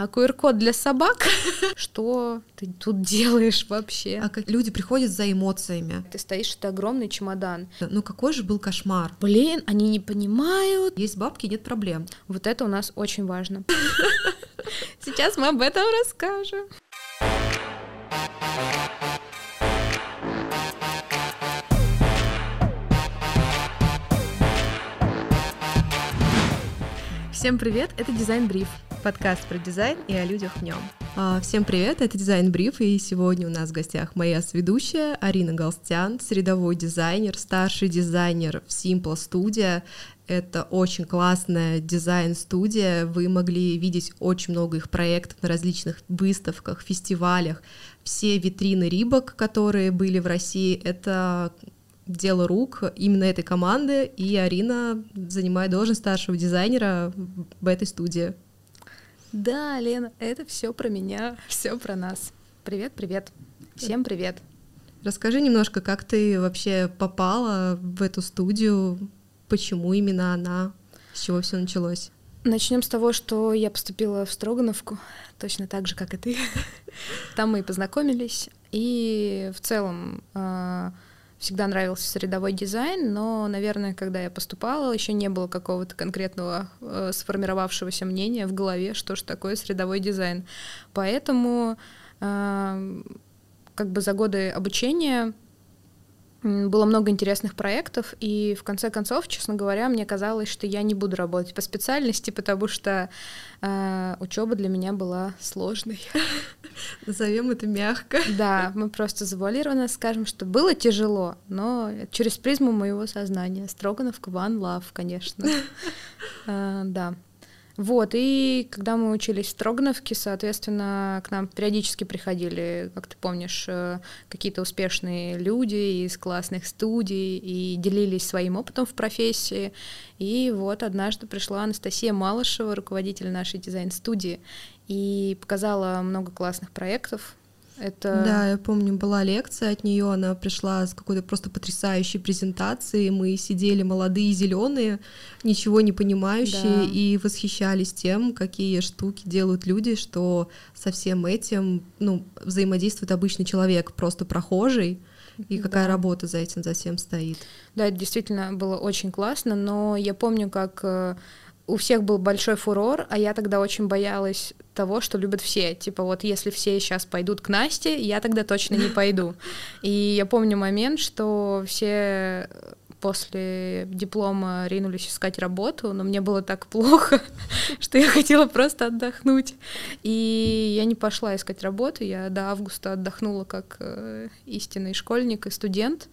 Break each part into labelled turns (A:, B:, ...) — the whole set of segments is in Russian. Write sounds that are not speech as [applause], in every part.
A: А QR-код для собак? [laughs] Что ты тут делаешь вообще?
B: А как люди приходят за эмоциями.
A: Ты стоишь, это огромный чемодан.
B: Ну какой же был кошмар?
A: Блин, они не понимают.
B: Есть бабки, нет проблем.
A: Вот это у нас очень важно. [laughs] Сейчас мы об этом расскажем. Всем привет, это Дизайн Бриф, подкаст про дизайн и о людях в нем.
B: А, всем привет, это Дизайн Бриф, и сегодня у нас в гостях моя сведущая Арина Галстян, средовой дизайнер, старший дизайнер в Simple Studio. Это очень классная дизайн-студия. Вы могли видеть очень много их проектов на различных выставках, фестивалях. Все витрины Рибок, которые были в России, это дело рук именно этой команды, и Арина занимает должность старшего дизайнера в этой студии.
A: Да, Лена, это все про меня, все про нас. Привет, привет. Всем привет.
B: Расскажи немножко, как ты вообще попала в эту студию, почему именно она, с чего все началось?
A: Начнем с того, что я поступила в Строгановку, точно так же, как и ты. [laughs] Там мы и познакомились. И в целом а, всегда нравился средовой дизайн, но, наверное, когда я поступала, еще не было какого-то конкретного э, сформировавшегося мнения в голове, что же такое средовой дизайн. Поэтому э, как бы за годы обучения было много интересных проектов, и в конце концов, честно говоря, мне казалось, что я не буду работать по специальности, потому что э, учеба для меня была сложной. [laughs]
B: Назовем это мягко.
A: Да, мы просто завуалированно скажем, что было тяжело, но через призму моего сознания. Строгановка One Love, конечно. [laughs] Э, да. Вот, и когда мы учились в Строгановке, соответственно, к нам периодически приходили, как ты помнишь, э, какие-то успешные люди из классных студий и делились своим опытом в профессии. И вот однажды пришла Анастасия Малышева, руководитель нашей дизайн-студии, и показала много классных проектов,
B: это... Да, я помню, была лекция от нее, она пришла с какой-то просто потрясающей презентацией, мы сидели молодые, зеленые, ничего не понимающие да. и восхищались тем, какие штуки делают люди, что со всем этим ну, взаимодействует обычный человек, просто прохожий, и какая да. работа за этим за всем стоит.
A: Да, это действительно было очень классно, но я помню, как э, у всех был большой фурор, а я тогда очень боялась того, что любят все. Типа вот если все сейчас пойдут к Насте, я тогда точно не пойду. [laughs] И я помню момент, что все после диплома ринулись искать работу, но мне было так плохо, [laughs] что я хотела просто отдохнуть. И я не пошла искать работу, я до августа отдохнула как э, истинный школьник и студент.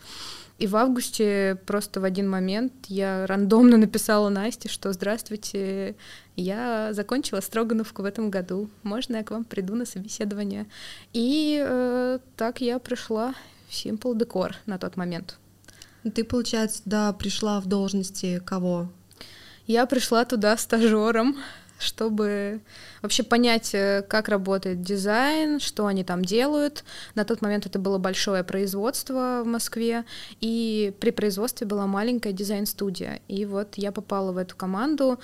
A: И в августе просто в один момент я рандомно написала Насте, что «Здравствуйте, я закончила Строгановку в этом году, можно я к вам приду на собеседование?» И э, так я пришла в Simple Decor на тот момент.
B: Ты, получается, да, пришла в должности кого?
A: Я пришла туда стажером чтобы вообще понять, э, как работает дизайн, что они там делают. На тот момент это было большое производство в Москве, и при производстве была маленькая дизайн-студия. И вот я попала в эту команду.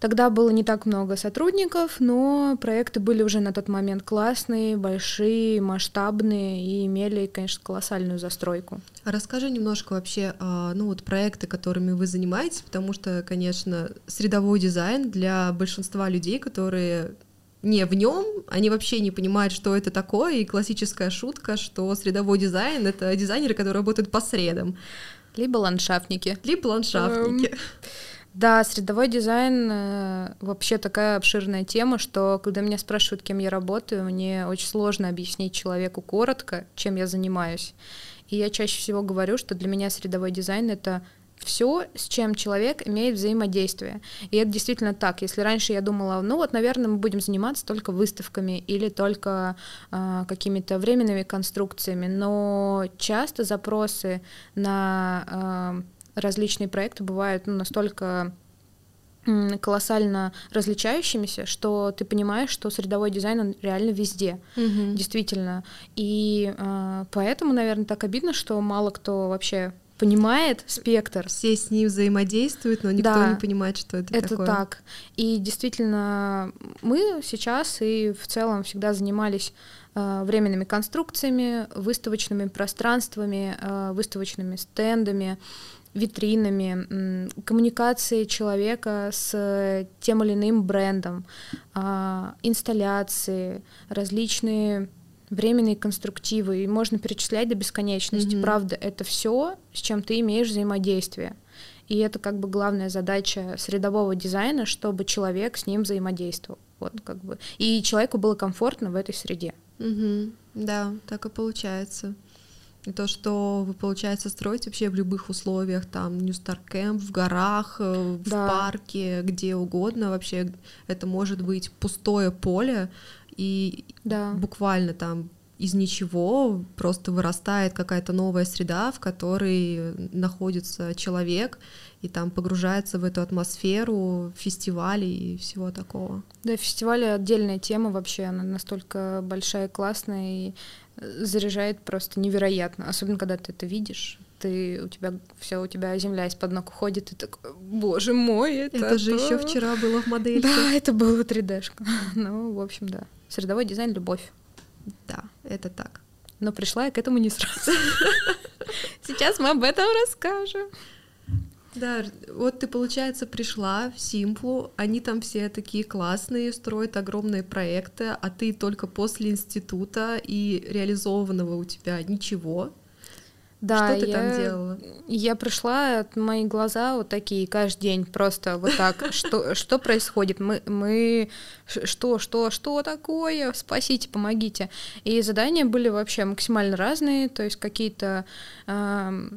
A: Тогда было не так много сотрудников, но проекты были уже на тот момент классные, большие, масштабные и имели, конечно, колоссальную застройку.
B: А расскажи немножко вообще, а, ну вот проекты, которыми вы занимаетесь, потому что, конечно, средовой дизайн для большинства людей, которые не в нем, они вообще не понимают, что это такое, и классическая шутка, что средовой дизайн — это дизайнеры, которые работают по средам.
A: Либо ландшафтники.
B: Либо ландшафтники. Um...
A: Да, средовой дизайн э, вообще такая обширная тема, что когда меня спрашивают, кем я работаю, мне очень сложно объяснить человеку коротко, чем я занимаюсь. И я чаще всего говорю, что для меня средовой дизайн это все, с чем человек имеет взаимодействие. И это действительно так. Если раньше я думала, ну вот, наверное, мы будем заниматься только выставками или только э, какими-то временными конструкциями, но часто запросы на э, различные проекты бывают ну, настолько колоссально различающимися, что ты понимаешь, что средовой дизайн он реально везде, mm-hmm. действительно. И э, поэтому, наверное, так обидно, что мало кто вообще понимает спектр.
B: Все с ним взаимодействуют, но никто да, не понимает, что это,
A: это
B: такое.
A: Это так. И действительно, мы сейчас и в целом всегда занимались э, временными конструкциями, выставочными пространствами, э, выставочными стендами, витринами, коммуникацией человека с тем или иным брендом, э, инсталляции, различные временные конструктивы, и можно перечислять до бесконечности. Mm-hmm. Правда, это все, с чем ты имеешь взаимодействие. И это как бы главная задача средового дизайна, чтобы человек с ним взаимодействовал. Вот как бы. И человеку было комфортно в этой среде.
B: Угу. Да, так и получается. И то, что вы, получается, строите вообще в любых условиях, там, New Star Camp, в горах, э, в да. парке, где угодно, вообще это может быть пустое поле, и да. буквально там из ничего просто вырастает какая-то новая среда, в которой находится человек, и там погружается в эту атмосферу фестивалей и всего такого.
A: Да, фестивали отдельная тема вообще, она настолько большая и классная, и заряжает просто невероятно, особенно когда ты это видишь ты у тебя все у тебя земля из-под ног уходит, и такой, боже мой, это.
B: Это же еще вчера было в модельке.
A: Да, это было 3D-шка. [laughs] Ну, в общем, да. Средовой дизайн — любовь.
B: Да, это так.
A: Но пришла я к этому не сразу. [laughs] Сейчас мы об этом расскажем.
B: Да, вот ты, получается, пришла в Симплу, они там все такие классные, строят огромные проекты, а ты только после института и реализованного у тебя ничего.
A: Да,
B: что ты
A: я,
B: там делала?
A: Я пришла, мои глаза вот такие каждый день просто вот так. [laughs] Что, что происходит? Мы, мы что, что, что такое? Спасите, помогите. И задания были вообще максимально разные, то есть какие-то э,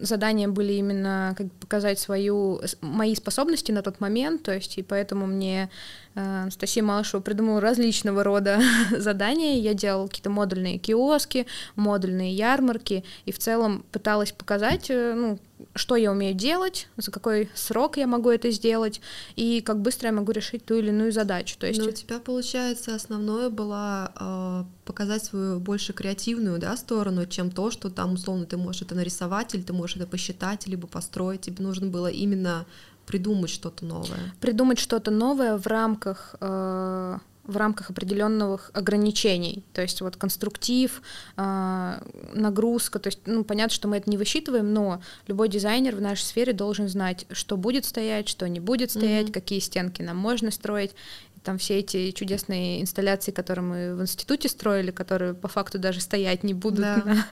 A: задания были именно как показать свою мои способности на тот момент, то есть и поэтому мне Анастасия Малышева придумала различного рода [laughs] задания. Я делала какие-то модульные киоски, модульные ярмарки, и в целом пыталась показать, э, ну, что я умею делать, за какой срок я могу это сделать, и как быстро я могу решить ту или иную задачу. То есть...
B: Но у тебя, получается, основное было э, показать свою больше креативную да, сторону, чем то, что там, условно, ты можешь это нарисовать, или ты можешь это посчитать, либо построить. Тебе нужно было именно придумать что-то новое.
A: Придумать что-то новое в рамках э, в рамках определенных ограничений. То есть вот конструктив, э, нагрузка. То есть, ну, понятно, что мы это не высчитываем, но любой дизайнер в нашей сфере должен знать, что будет стоять, что не будет стоять, mm-hmm. какие стенки нам можно строить там все эти чудесные инсталляции, которые мы в институте строили, которые по факту даже стоять не будут да. на...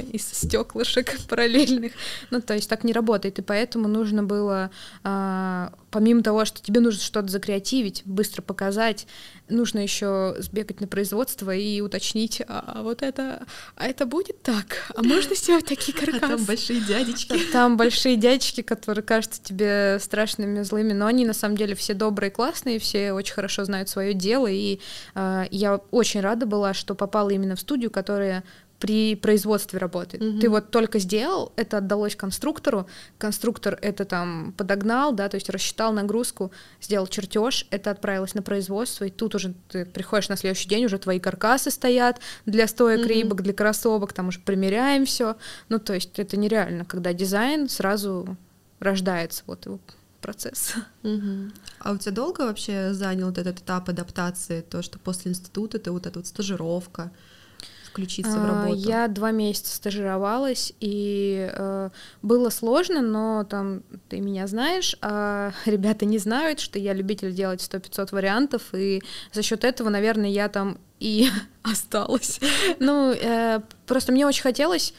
A: [laughs] из стеклышек параллельных. Ну, то есть так не работает, и поэтому нужно было, а, помимо того, что тебе нужно что-то закреативить, быстро показать, нужно еще сбегать на производство и уточнить, а, а вот это, а это будет так, а можно сделать такие каркасы? [laughs] А
B: там большие дядечки.
A: Там большие дядечки, которые кажутся тебе страшными, злыми, но они на самом деле все добрые, классные, все очень хорошо знают свое дело, и э, я очень рада была, что попала именно в студию, которая при производстве работает. Mm-hmm. Ты вот только сделал, это отдалось конструктору, конструктор это там подогнал, да, то есть рассчитал нагрузку, сделал чертеж, это отправилось на производство, и тут уже ты приходишь на следующий день, уже твои каркасы стоят для стоек mm-hmm. рибок, для кроссовок, там уже примеряем все. Ну, то есть это нереально, когда дизайн сразу рождается, вот его процесс.
B: Угу. А у тебя долго вообще занял вот этот этап адаптации, то, что после института ты вот эта вот стажировка, включиться в а, работу?
A: Я два месяца стажировалась, и э, было сложно, но там ты меня знаешь, а [laughs] ребята не знают, что я любитель делать 100-500 вариантов, и за счет этого, наверное, я там и [laughs] осталась. Ну, э, просто мне очень хотелось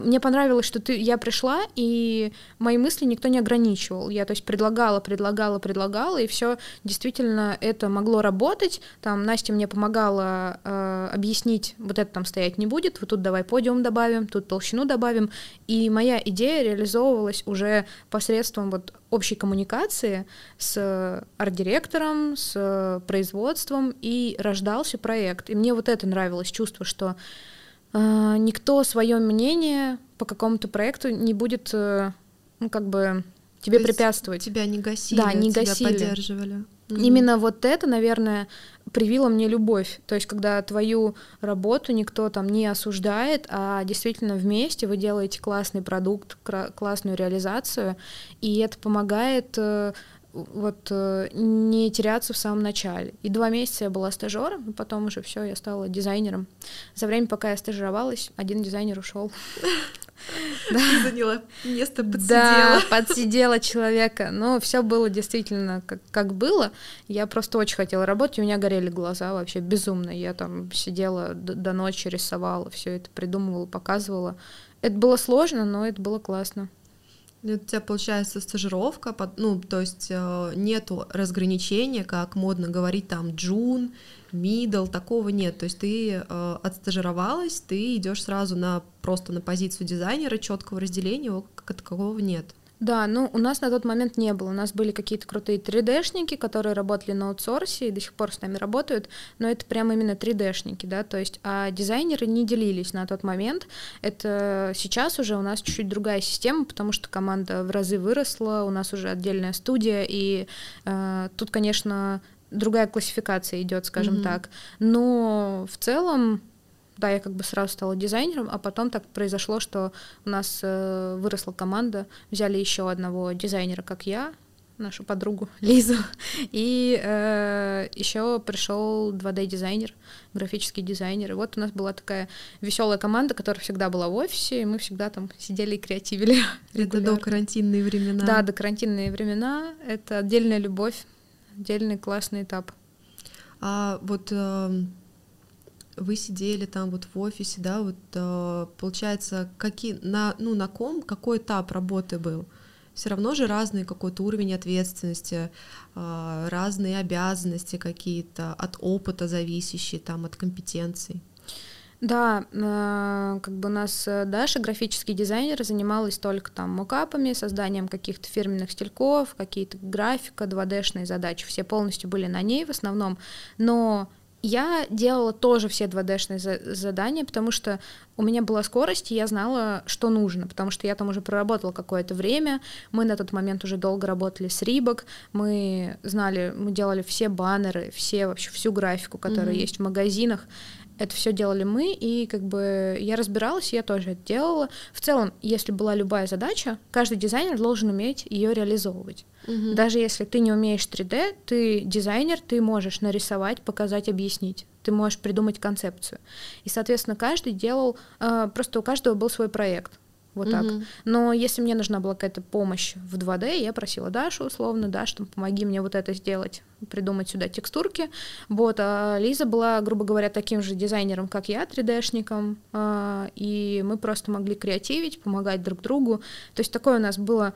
A: мне понравилось, что ты, я пришла, и мои мысли никто не ограничивал. Я, то есть, предлагала, предлагала, предлагала, и все действительно это могло работать. Там Настя мне помогала э, объяснить, вот это там стоять не будет, вот тут давай подиум добавим, тут толщину добавим. И моя идея реализовывалась уже посредством вот общей коммуникации с арт-директором, с производством, и рождался проект. И мне вот это нравилось, чувство, что никто свое мнение по какому-то проекту не будет, э, ну, как бы тебе То препятствовать.
B: Тебя не гасили, да, не тебя гасили. поддерживали.
A: Именно вот это, наверное, привила мне любовь. То есть, когда твою работу никто там не осуждает, а действительно вместе вы делаете классный продукт, классную реализацию, и это помогает э, вот э, не теряться в самом начале. И два месяца я была стажером, и потом уже все, я стала дизайнером. За время, пока я стажировалась, один дизайнер ушел. [laughs]
B: Да. Заняла место, подсидела.
A: Да, подсидела человека. Но все было действительно как, как было. Я просто очень хотела работать, у меня горели глаза вообще безумно. Я там сидела до, до ночи, рисовала, все это придумывала, показывала. Это было сложно, но это было классно.
B: Ну, у тебя получается стажировка, ну, то есть э, нету разграничения, как модно говорить там джун, мидл, такого нет. То есть ты э, отстажировалась, ты идешь сразу на просто на позицию дизайнера, четкого разделения его как такового нет.
A: Да, ну у нас на тот момент не было. У нас были какие-то крутые 3D-шники, которые работали на аутсорсе и до сих пор с нами работают, но это прямо именно 3D-шники, да, то есть, а дизайнеры не делились на тот момент. Это сейчас уже у нас чуть-чуть другая система, потому что команда в разы выросла, у нас уже отдельная студия, и э, тут, конечно, другая классификация идет, скажем mm-hmm. так. Но в целом да, я как бы сразу стала дизайнером, а потом так произошло, что у нас э, выросла команда, взяли еще одного дизайнера, как я, нашу подругу [laughs] Лизу, и э, еще пришел 2D-дизайнер, графический дизайнер. И вот у нас была такая веселая команда, которая всегда была в офисе, и мы всегда там сидели и креативили. [laughs]
B: Это до карантинные времена.
A: Да, до карантинные времена. Это отдельная любовь, отдельный классный этап.
B: А вот э, вы сидели там вот в офисе, да, вот э, получается, какие, на, ну, на ком, какой этап работы был? Все равно же разный какой-то уровень ответственности, э, разные обязанности какие-то, от опыта зависящие, там, от компетенций.
A: Да, э, как бы у нас Даша, графический дизайнер, занималась только там мокапами, созданием каких-то фирменных стильков, какие-то графика, 2D-шные задачи, все полностью были на ней в основном, но я делала тоже все 2D-шные за- задания, потому что у меня была скорость, и я знала, что нужно, потому что я там уже проработала какое-то время, мы на тот момент уже долго работали с Рибок, мы знали, мы делали все баннеры, все вообще всю графику, которая mm-hmm. есть в магазинах, это все делали мы, и как бы я разбиралась, я тоже это делала. В целом, если была любая задача, каждый дизайнер должен уметь ее реализовывать. Угу. Даже если ты не умеешь 3D, ты дизайнер, ты можешь нарисовать, показать, объяснить. Ты можешь придумать концепцию. И, соответственно, каждый делал, э, просто у каждого был свой проект вот так. Угу. Но если мне нужна была какая-то помощь в 2D, я просила Дашу условно, Даш, там, помоги мне вот это сделать, придумать сюда текстурки. Вот, а Лиза была, грубо говоря, таким же дизайнером, как я, 3D-шником, а, и мы просто могли креативить, помогать друг другу. То есть такое у нас было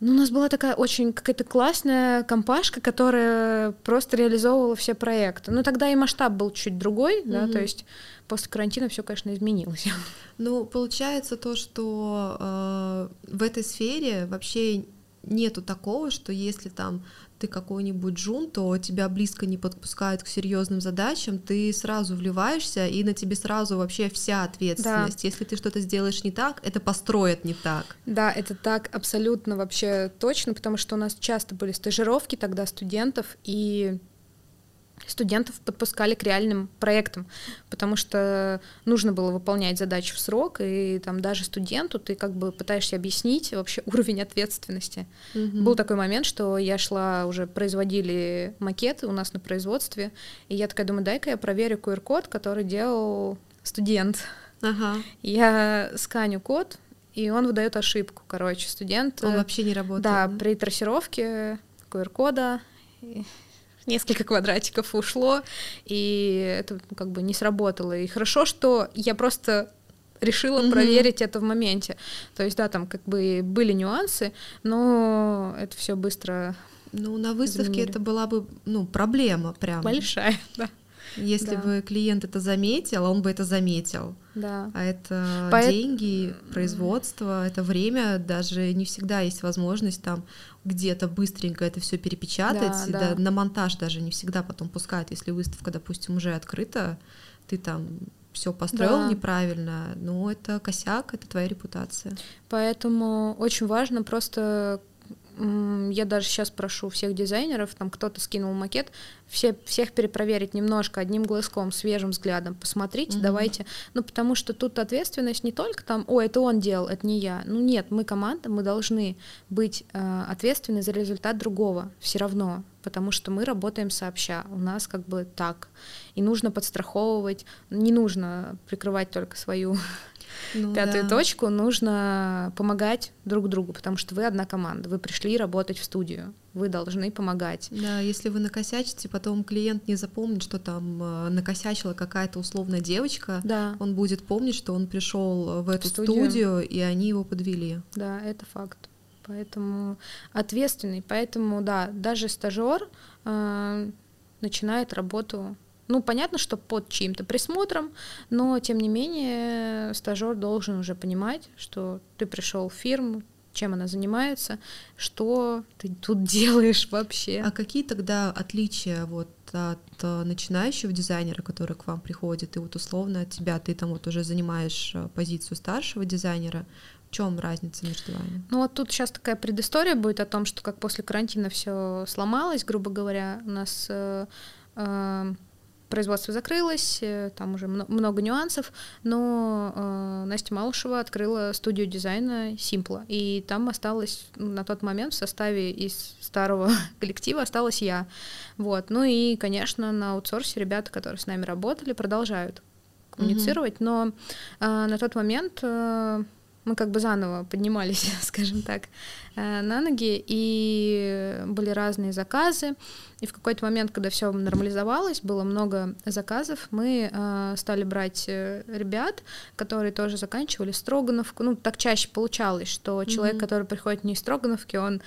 A: ну, у нас была такая очень какая-то классная компашка, которая просто реализовывала все проекты. Ну, тогда и масштаб был чуть другой, mm-hmm. да, то есть после карантина все, конечно, изменилось. [laughs]
B: Ну, получается то, что э, в этой сфере вообще нету такого, что если там ты какой-нибудь джун, то тебя близко не подпускают к серьезным задачам, ты сразу вливаешься, и на тебе сразу вообще вся ответственность. Да. Если ты что-то сделаешь не так, это построят не так.
A: Да, это так абсолютно вообще точно, потому что у нас часто были стажировки тогда студентов, и студентов подпускали к реальным проектам, потому что нужно было выполнять задачи в срок, и там даже студенту ты как бы пытаешься объяснить вообще [laughs] уровень ответственности. Mm-hmm. Был такой момент, что я шла, уже производили макеты у нас на производстве, и я такая думаю, дай-ка я проверю QR-код, который делал студент. Ага. Я сканю код, и он выдает ошибку, короче, студент.
B: Он вообще не работает.
A: Да, да? при трассировке QR-кода несколько квадратиков ушло, и это как бы не сработало. И хорошо, что я просто решила mm-hmm. проверить это в моменте. То есть, да, там как бы были нюансы, но это все быстро.
B: Ну, на выставке изменили. это была бы, ну, проблема прям.
A: Большая, [laughs] да.
B: Если да. бы клиент это заметил, он бы это заметил.
A: Да.
B: А это Поэт... деньги, производство, это время, даже не всегда есть возможность там где-то быстренько это все перепечатать. Да, да. Да, на монтаж даже не всегда потом пускают, если выставка, допустим, уже открыта, ты там все построил да. неправильно, но это косяк, это твоя репутация.
A: Поэтому очень важно просто я даже сейчас прошу всех дизайнеров, там кто-то скинул макет, все, всех перепроверить немножко одним глазком, свежим взглядом, посмотрите, mm-hmm. давайте, ну потому что тут ответственность не только там, о, это он делал, это не я, ну нет, мы команда, мы должны быть э, ответственны за результат другого, все равно, потому что мы работаем сообща, у нас как бы так, и нужно подстраховывать, не нужно прикрывать только свою ну, пятую да. точку, нужно помогать друг другу, потому что вы одна команда, вы пришли работать в студию, вы должны помогать.
B: Да, если вы накосячите, потом клиент не запомнит, что там э, накосячила какая-то условная девочка, да. он будет помнить, что он пришел в эту в студию. студию, и они его подвели.
A: Да, это факт. Поэтому ответственный, поэтому да, даже стажер э, начинает работу ну, понятно, что под чьим-то присмотром, но тем не менее стажер должен уже понимать, что ты пришел в фирму, чем она занимается, что ты тут [laughs] делаешь вообще.
B: А какие тогда отличия вот от э, начинающего дизайнера, который к вам приходит, и вот условно от тебя, ты там вот уже занимаешь э, позицию старшего дизайнера, в чем разница между вами?
A: Ну вот тут сейчас такая предыстория будет о том, что как после карантина все сломалось, грубо говоря, у нас э, э, производство закрылось, э, там уже много нюансов, но э, Настя Малышева открыла студию дизайна Симпла, и там осталось на тот момент в составе из старого [laughs] коллектива осталась я. Вот. Ну и, конечно, на аутсорсе ребята, которые с нами работали, продолжают коммуницировать, mm-hmm. но э, на тот момент э, мы как бы заново поднимались, [laughs] скажем так, э, на ноги, и были разные заказы. И в какой-то момент, когда все нормализовалось, было много заказов, мы э, стали брать э, ребят, которые тоже заканчивали Строгановку. Ну, так чаще получалось, что человек, mm-hmm. который приходит не из Строгановки, он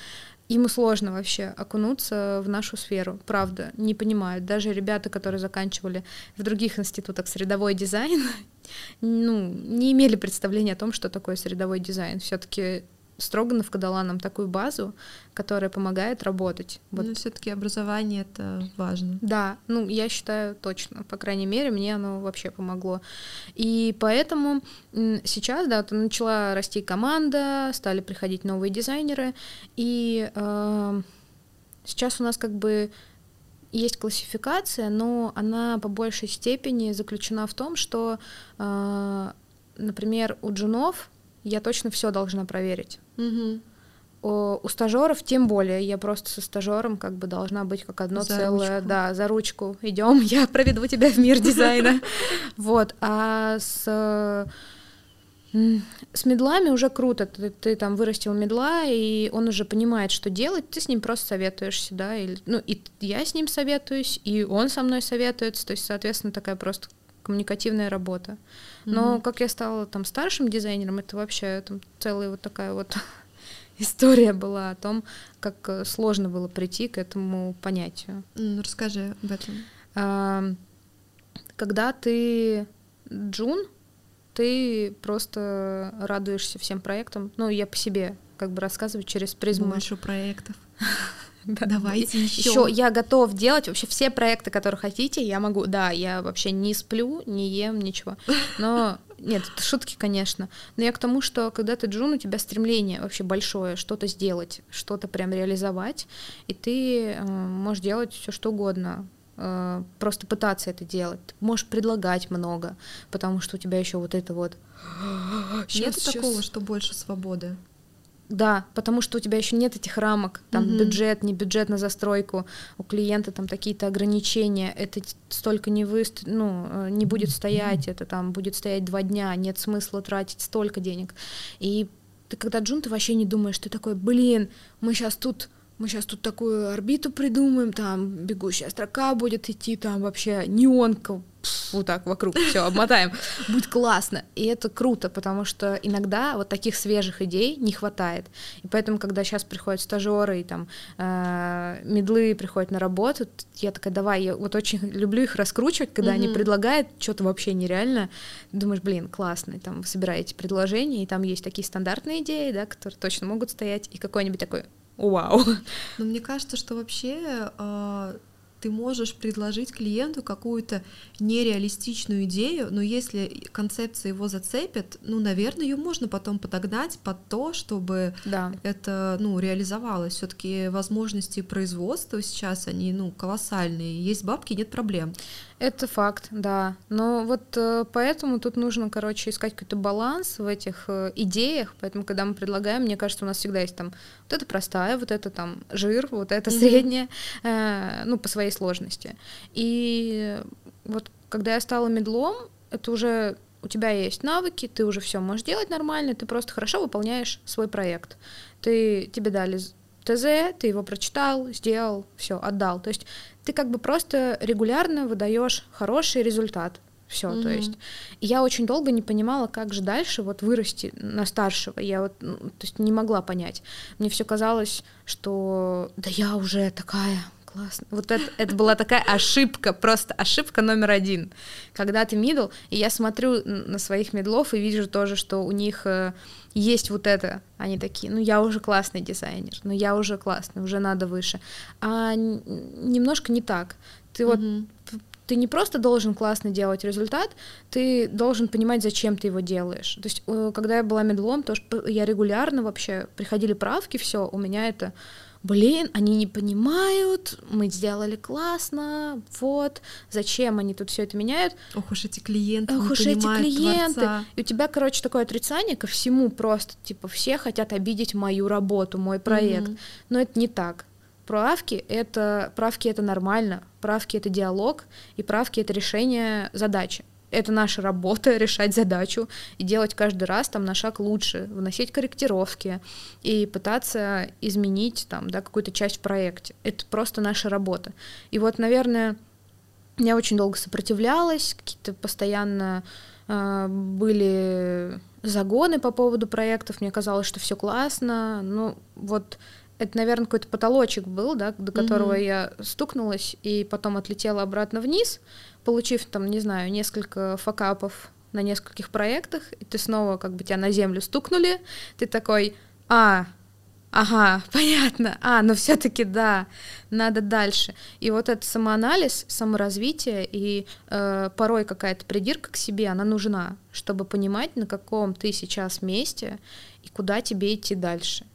A: ему сложно вообще окунуться в нашу сферу, правда, не понимают. Даже ребята, которые заканчивали в других институтах средовой дизайн, [laughs] ну, не имели представления о том, что такое средовой дизайн. Все-таки Строгановка дала нам такую базу, которая помогает работать.
B: Вот. Но все-таки образование это важно.
A: Да, ну я считаю точно, по крайней мере, мне оно вообще помогло. И поэтому сейчас, да, начала расти команда, стали приходить новые дизайнеры, и э, сейчас у нас как бы есть классификация, но она по большей степени заключена в том, что, э, например, у джунов я точно все должна проверить.
B: Угу.
A: У, у стажеров тем более, я просто со стажером как бы должна быть как одно за целое, ручку. да, за ручку. Идем, [laughs] я проведу тебя в мир дизайна. [laughs] Вот, а с с медлами уже круто, ты, ты там вырастил медла, и он уже понимает, что делать, ты с ним просто советуешься, да, или, ну, и я с ним советуюсь, и он со мной советуется, то есть, соответственно, такая просто коммуникативная работа. Но mm-hmm. как я стала там старшим дизайнером, это вообще там целая вот такая вот [laughs] история была о том, как э, сложно было прийти к этому понятию.
B: Ну, расскажи об этом.
A: Когда ты джун, ты просто радуешься всем проектам. Ну, я по себе как бы рассказываю через призму.
B: Больше проектов. [laughs] [laughs] Давайте еще.
A: Еще я готов делать вообще все проекты, которые хотите. Я могу, да, я вообще не сплю, не ем, ничего. Но [laughs] нет, это шутки, конечно. Но я к тому, что когда ты джун, у тебя стремление вообще большое что-то сделать, что-то прям реализовать, и ты э, можешь делать все что угодно Э, просто пытаться это делать. Ты можешь предлагать много, потому что у тебя еще вот это вот. [gasps]
B: Нет сейчас... такого, что больше свободы.
A: Да, потому что у тебя еще нет этих рамок, там mm бюджет, не бюджет на застройку, у клиента там какие-то ограничения, это столько не вы, ну, э, не будет стоять, это там будет стоять два дня, нет смысла тратить столько денег. И ты когда джун, ты вообще не думаешь, ты такой, блин, мы сейчас тут мы сейчас тут такую орбиту придумаем, там бегущая строка будет идти, там вообще неонка вот так вокруг все обмотаем, [laughs] будет классно. И это круто, потому что иногда вот таких свежих идей не хватает. И поэтому, когда сейчас приходят стажеры и там э, медлы приходят на работу, я такая, давай, я вот очень люблю их раскручивать, когда mm-hmm. они предлагают что-то вообще нереально. Думаешь, блин, классно, и там собираете предложения, и там есть такие стандартные идеи, да, которые точно могут стоять, и какой-нибудь такой вау.
B: Но мне кажется, что вообще э, ты можешь предложить клиенту какую-то нереалистичную идею, но если концепция его зацепит, ну, наверное, ее можно потом подогнать под то, чтобы да. это, ну, реализовалось. Все-таки возможности производства сейчас они, ну, колоссальные. Есть бабки, нет проблем.
A: Это факт, да. Но вот э, поэтому тут нужно, короче, искать какой-то баланс в этих э, идеях. Поэтому, когда мы предлагаем, мне кажется, у нас всегда есть там вот это простая, вот это там жир, вот это mm-hmm. средняя, э, ну, по своей сложности. И вот когда я стала медлом, это уже у тебя есть навыки, ты уже все можешь делать нормально, ты просто хорошо выполняешь свой проект. Ты тебе дали ТЗ, ты его прочитал, сделал, все, отдал. То есть ты как бы просто регулярно выдаешь хороший результат. Все, mm-hmm. то есть я очень долго не понимала, как же дальше вот вырасти на старшего. Я вот, ну, то есть не могла понять. Мне все казалось, что да я уже такая классно. Вот это, это была такая ошибка, просто ошибка номер один. Когда ты мидл, и я смотрю на своих медлов и вижу тоже, что у них э, есть вот это. Они такие, ну я уже классный дизайнер, ну я уже классный, уже надо выше. А немножко не так. Ты вот mm-hmm. ты не просто должен классно делать результат, ты должен понимать, зачем ты его делаешь. То есть, э, когда я была медлом, то я регулярно вообще приходили правки, все, у меня это блин, они не понимают, мы сделали классно, вот, зачем они тут все это меняют.
B: Ох уж эти клиенты,
A: Ох уж эти клиенты. Творца. И у тебя, короче, такое отрицание ко всему просто, типа, все хотят обидеть мою работу, мой проект. Mm-hmm. Но это не так. Правки это правки это нормально, правки это диалог, и правки это решение задачи это наша работа [laughs] решать задачу и делать каждый раз там на шаг лучше, вносить корректировки и пытаться изменить там, да, какую-то часть в проекте. Это просто наша работа. И вот, наверное, я очень долго сопротивлялась, какие-то постоянно э, были загоны по поводу проектов, мне казалось, что все классно, ну вот это, наверное, какой-то потолочек был, да, до которого mm-hmm. я стукнулась и потом отлетела обратно вниз, получив там, не знаю, несколько факапов на нескольких проектах, и ты снова как бы тебя на землю стукнули, ты такой, а, ага, [laughs] понятно, а, но все-таки да, надо дальше. И вот этот самоанализ, саморазвитие и э, порой какая-то придирка к себе, она нужна, чтобы понимать, на каком ты сейчас месте и куда тебе идти дальше.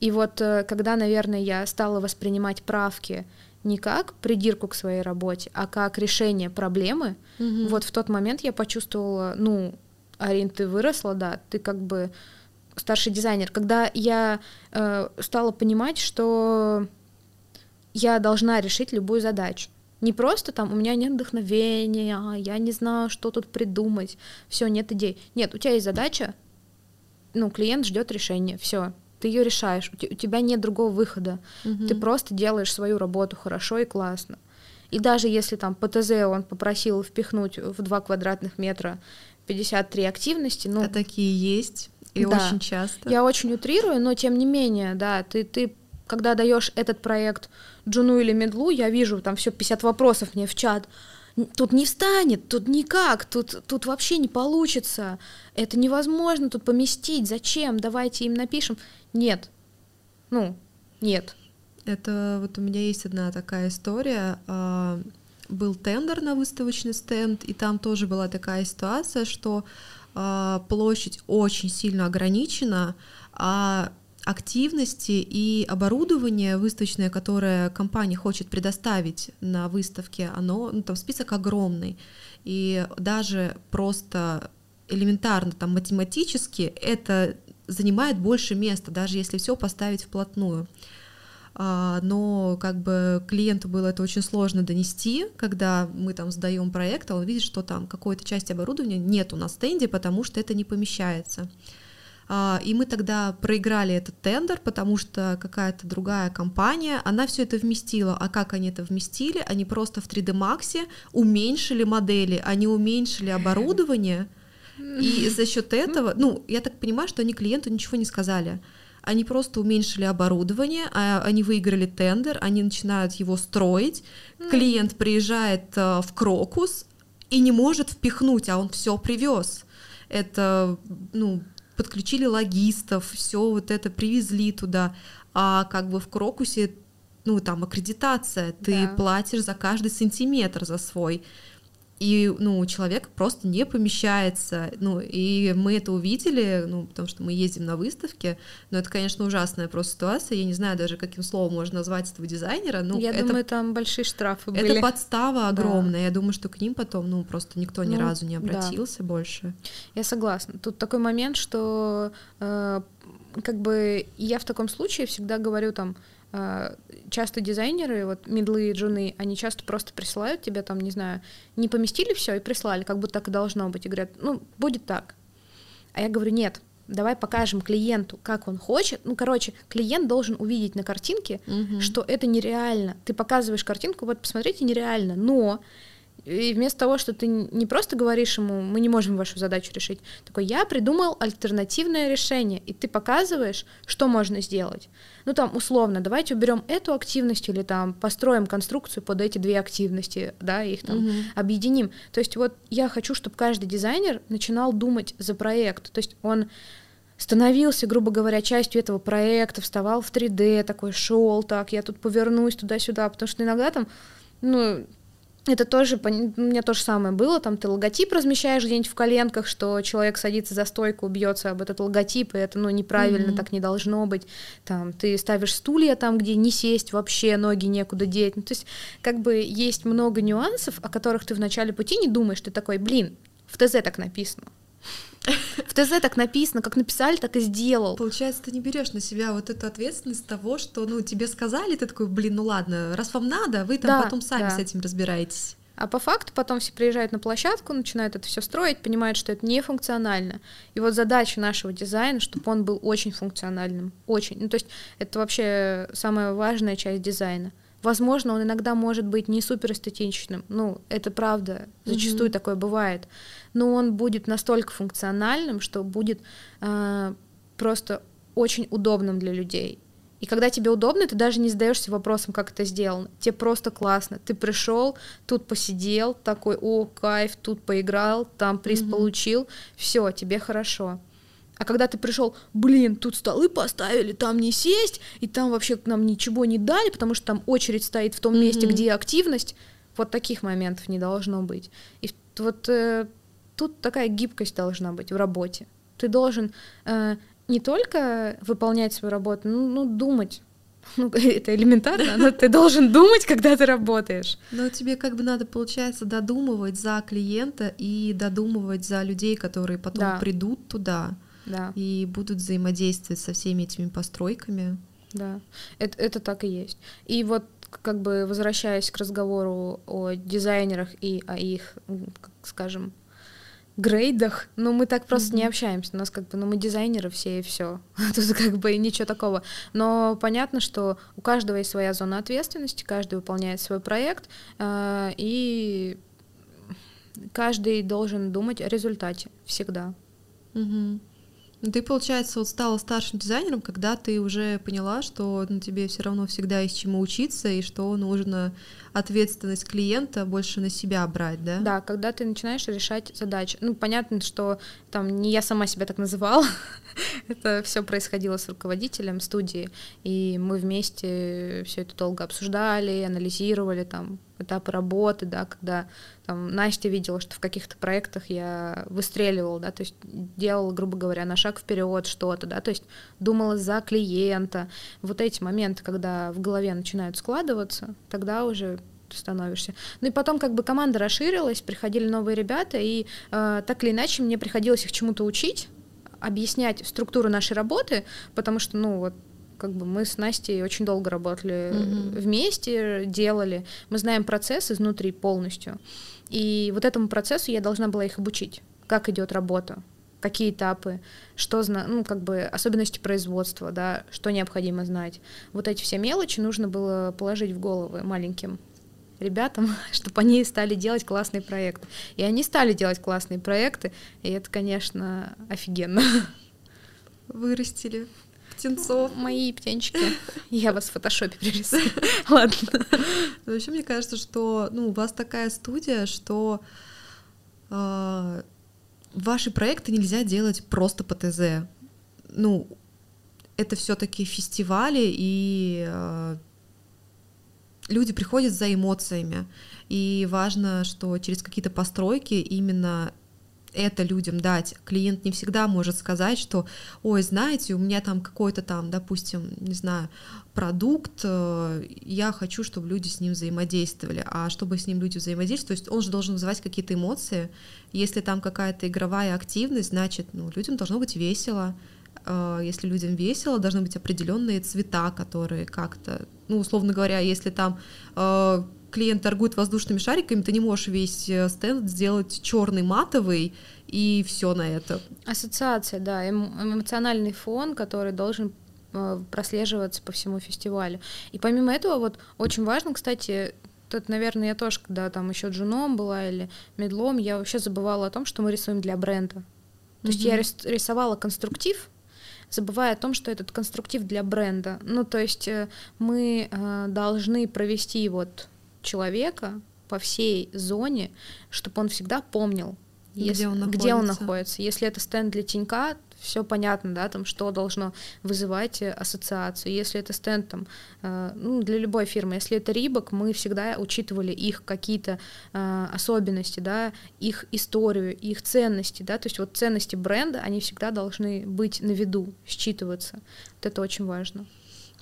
A: И вот э, когда, наверное, я стала воспринимать правки не как придирку к своей работе, а как решение проблемы, угу. вот в тот момент я почувствовала, ну, Арин, ты выросла, да, ты как бы старший дизайнер. Когда я э, стала понимать, что я должна решить любую задачу. Не просто там у меня нет вдохновения, я не знаю, что тут придумать, все, нет идей. Нет, у тебя есть задача, ну, клиент ждет решения, все, ты ее решаешь, у тебя нет другого выхода, угу. ты просто делаешь свою работу хорошо и классно. И даже если там по ТЗ он попросил впихнуть в 2 квадратных метра 53 активности, ну...
B: А такие есть, и да, очень часто.
A: Я очень утрирую, но тем не менее, да, ты, ты когда даешь этот проект Джуну или Медлу, я вижу там все 50 вопросов мне в чат, тут не встанет, тут никак, тут, тут вообще не получится, это невозможно тут поместить, зачем, давайте им напишем. Нет. Ну, нет.
B: Это вот у меня есть одна такая история. А, был тендер на выставочный стенд, и там тоже была такая ситуация, что а, площадь очень сильно ограничена, а активности и оборудование выставочное, которое компания хочет предоставить на выставке, оно, ну, там список огромный. И даже просто элементарно там математически это занимает больше места, даже если все поставить вплотную. А, но как бы клиенту было это очень сложно донести, когда мы там сдаем проект, а он видит, что там какой-то части оборудования нет у нас в стенде, потому что это не помещается. А, и мы тогда проиграли этот тендер, потому что какая-то другая компания, она все это вместила. А как они это вместили? Они просто в 3D Max уменьшили модели, они уменьшили оборудование, и за счет этого, ну, я так понимаю, что они клиенту ничего не сказали. Они просто уменьшили оборудование, а они выиграли тендер, они начинают его строить. Клиент приезжает э, в Крокус и не может впихнуть, а он все привез. Это, ну, подключили логистов, все вот это привезли туда. А как бы в Крокусе ну, там, аккредитация, ты
A: Да.
B: платишь за каждый сантиметр за свой. И, ну, человек просто не помещается. Ну, и мы это увидели, ну, потому что мы ездим на выставке. Но это, конечно, ужасная просто ситуация. Я не знаю даже, каким словом можно назвать этого дизайнера. Ну,
A: Я
B: это,
A: думаю, там большие штрафы
B: это
A: были.
B: подстава огромная. Я думаю, что к ним потом, ну, просто никто ни
A: Ну,
B: разу не
A: да.
B: обратился больше.
A: Я согласна. Тут такой момент, что э, как бы я в таком случае всегда говорю там, часто дизайнеры, вот медлы и джуны, они часто просто присылают тебе там, не знаю, не поместили все и прислали, как будто так и должно быть, и говорят, ну, будет так. А я говорю, нет, давай покажем клиенту, как он хочет. Ну, короче, клиент должен увидеть на картинке,
B: Мгм.
A: что это нереально. Ты показываешь картинку, вот посмотрите, нереально, но и вместо того, что ты не просто говоришь ему, мы не можем вашу задачу решить, такой, я придумал альтернативное решение, и ты показываешь, что можно сделать. Ну, там, условно, давайте уберем эту активность или там построим конструкцию под эти две активности, да, их там
B: Мгм.
A: объединим. То есть вот я хочу, чтобы каждый дизайнер начинал думать за проект. То есть он становился, грубо говоря, частью этого проекта, вставал в 3D, такой шел так, я тут повернусь туда-сюда, потому что иногда там, ну, это тоже, у меня то же самое было, там ты логотип размещаешь где-нибудь в коленках, что человек садится за стойку, бьется об этот логотип, и это, ну, неправильно,
B: Мгм.
A: так не должно быть. Там ты ставишь стулья там, где не сесть вообще, ноги некуда деть. Ну, то есть, как бы есть много нюансов, о которых ты в начале пути не думаешь, ты такой, блин, в ТЗ так написано. [laughs] В ТЗ так написано, как написали, так и сделал.
B: Получается, ты не берешь на себя вот эту ответственность того, что, ну, тебе сказали, ты такой, блин, ну ладно, раз вам надо, вы там
A: Да,
B: потом сами
A: да.
B: с этим разбираетесь.
A: А по факту потом все приезжают на площадку, начинают это все строить, понимают, что это не функционально. И вот задача нашего дизайна, чтобы он был очень функциональным. Очень. Ну, то есть это вообще самая важная часть дизайна. Возможно, он иногда может быть не супер эстетичным. Ну, это правда. Зачастую
B: Мгм.
A: такое бывает. Но он будет настолько функциональным, что будет э, просто очень удобным для людей. И когда тебе удобно, ты даже не задаешься вопросом, как это сделано. Тебе просто классно. Ты пришел, тут посидел, такой, о, кайф, тут поиграл, там приз
B: Мгм.
A: получил, все, тебе хорошо. А когда ты пришел, блин, тут столы поставили, там не сесть, и там вообще нам ничего не дали, потому что там очередь стоит в том месте,
B: Мгм.
A: где активность, вот таких моментов не должно быть. И вот э, тут такая гибкость должна быть в работе. Ты должен э, не только выполнять свою работу, ну, ну, думать. [laughs] Ну, это элементарно, но ты должен думать, когда ты работаешь.
B: Но тебе как бы надо, получается, додумывать за клиента и додумывать за людей, которые потом
A: Да.
B: придут туда
A: Да,
B: и будут взаимодействовать со всеми этими постройками.
A: да. Это, это так и есть. И вот как бы возвращаясь к разговору о дизайнерах и о их, как скажем, грейдах, ну мы так просто не
B: Мгм.
A: общаемся, у нас как бы, ну мы дизайнеры все и все, [laughs] тут как бы ничего такого, но понятно, что у каждого есть своя зона ответственности, каждый выполняет свой проект, э, и каждый должен думать о результате всегда.
B: Мгм. Ну, Ты, получается, вот стала старшим дизайнером, когда ты уже поняла, что ну, тебе все равно всегда есть чему учиться, и что нужно ответственность клиента больше на себя брать, да?
A: Да, когда ты начинаешь решать задачи. Ну, понятно, что там не я сама себя так называла, [laughs] это все происходило с руководителем студии, и мы вместе все это долго обсуждали, анализировали там этапы работы, да, когда там Настя видела, что в каких-то проектах я выстреливала, да, то есть делала, грубо говоря, на шаг вперед что-то, да, то есть думала за клиента. Вот эти моменты, когда в голове начинают складываться, тогда уже становишься. Ну и потом как бы команда расширилась, приходили новые ребята, и э, так или иначе мне приходилось их чему-то учить, объяснять структуру нашей работы, потому что, ну вот, как бы мы с Настей очень долго работали
B: Мгм.
A: вместе, делали, мы знаем процесс изнутри полностью, и вот этому процессу я должна была их обучить, как идет работа, какие этапы, что зна, ну как бы особенности производства, да, что необходимо знать. Вот эти все мелочи нужно было положить в головы маленьким ребятам, [laughs] чтобы они стали делать классные проекты. И они стали делать классные проекты, и это, конечно, офигенно.
B: Вырастили птенцов.
A: Мои птенчики. [laughs] Я вас в фотошопе пририсую. [laughs] Ладно.
B: Но Вообще, мне кажется, что ну, у вас такая студия, что э, ваши проекты нельзя делать просто по ТЗ. Ну, это все-таки фестивали, и э, люди приходят за эмоциями, и важно, что через какие-то постройки именно это людям дать. Клиент не всегда может сказать, что, ой, знаете, у меня там какой-то там, допустим, не знаю, продукт, э, я хочу, чтобы люди с ним взаимодействовали. А чтобы с ним люди взаимодействовали, то есть он же должен вызывать какие-то эмоции. Если там какая-то игровая активность, значит, ну, людям должно быть весело. Э, если людям весело, должны быть определенные цвета, которые как-то, ну, условно говоря, если там э, клиент торгует воздушными шариками, ты не можешь весь э, стенд сделать черный матовый и все на это.
A: Ассоциация, да, эм, эмоциональный фон, который должен э, прослеживаться по всему фестивалю. И помимо этого, вот очень важно, кстати, тут, наверное, я тоже, когда там еще джуном была или медлом, я вообще забывала о том, что мы рисуем для бренда. То mm-hmm. есть я рисовала конструктив, забывая о том, что этот конструктив для бренда. Ну, то есть э, мы должны провести вот человека по всей зоне, чтобы он всегда помнил, если, где, он где он находится. Если это стенд для тенька, все понятно, да, там что должно вызывать э, ассоциацию. Если это стенд там, э, ну, для любой фирмы, если это Рибок, мы всегда учитывали их какие-то э, особенности, да, их историю, их ценности, да, то есть вот ценности бренда, они всегда должны быть на виду, считываться. Вот это очень важно.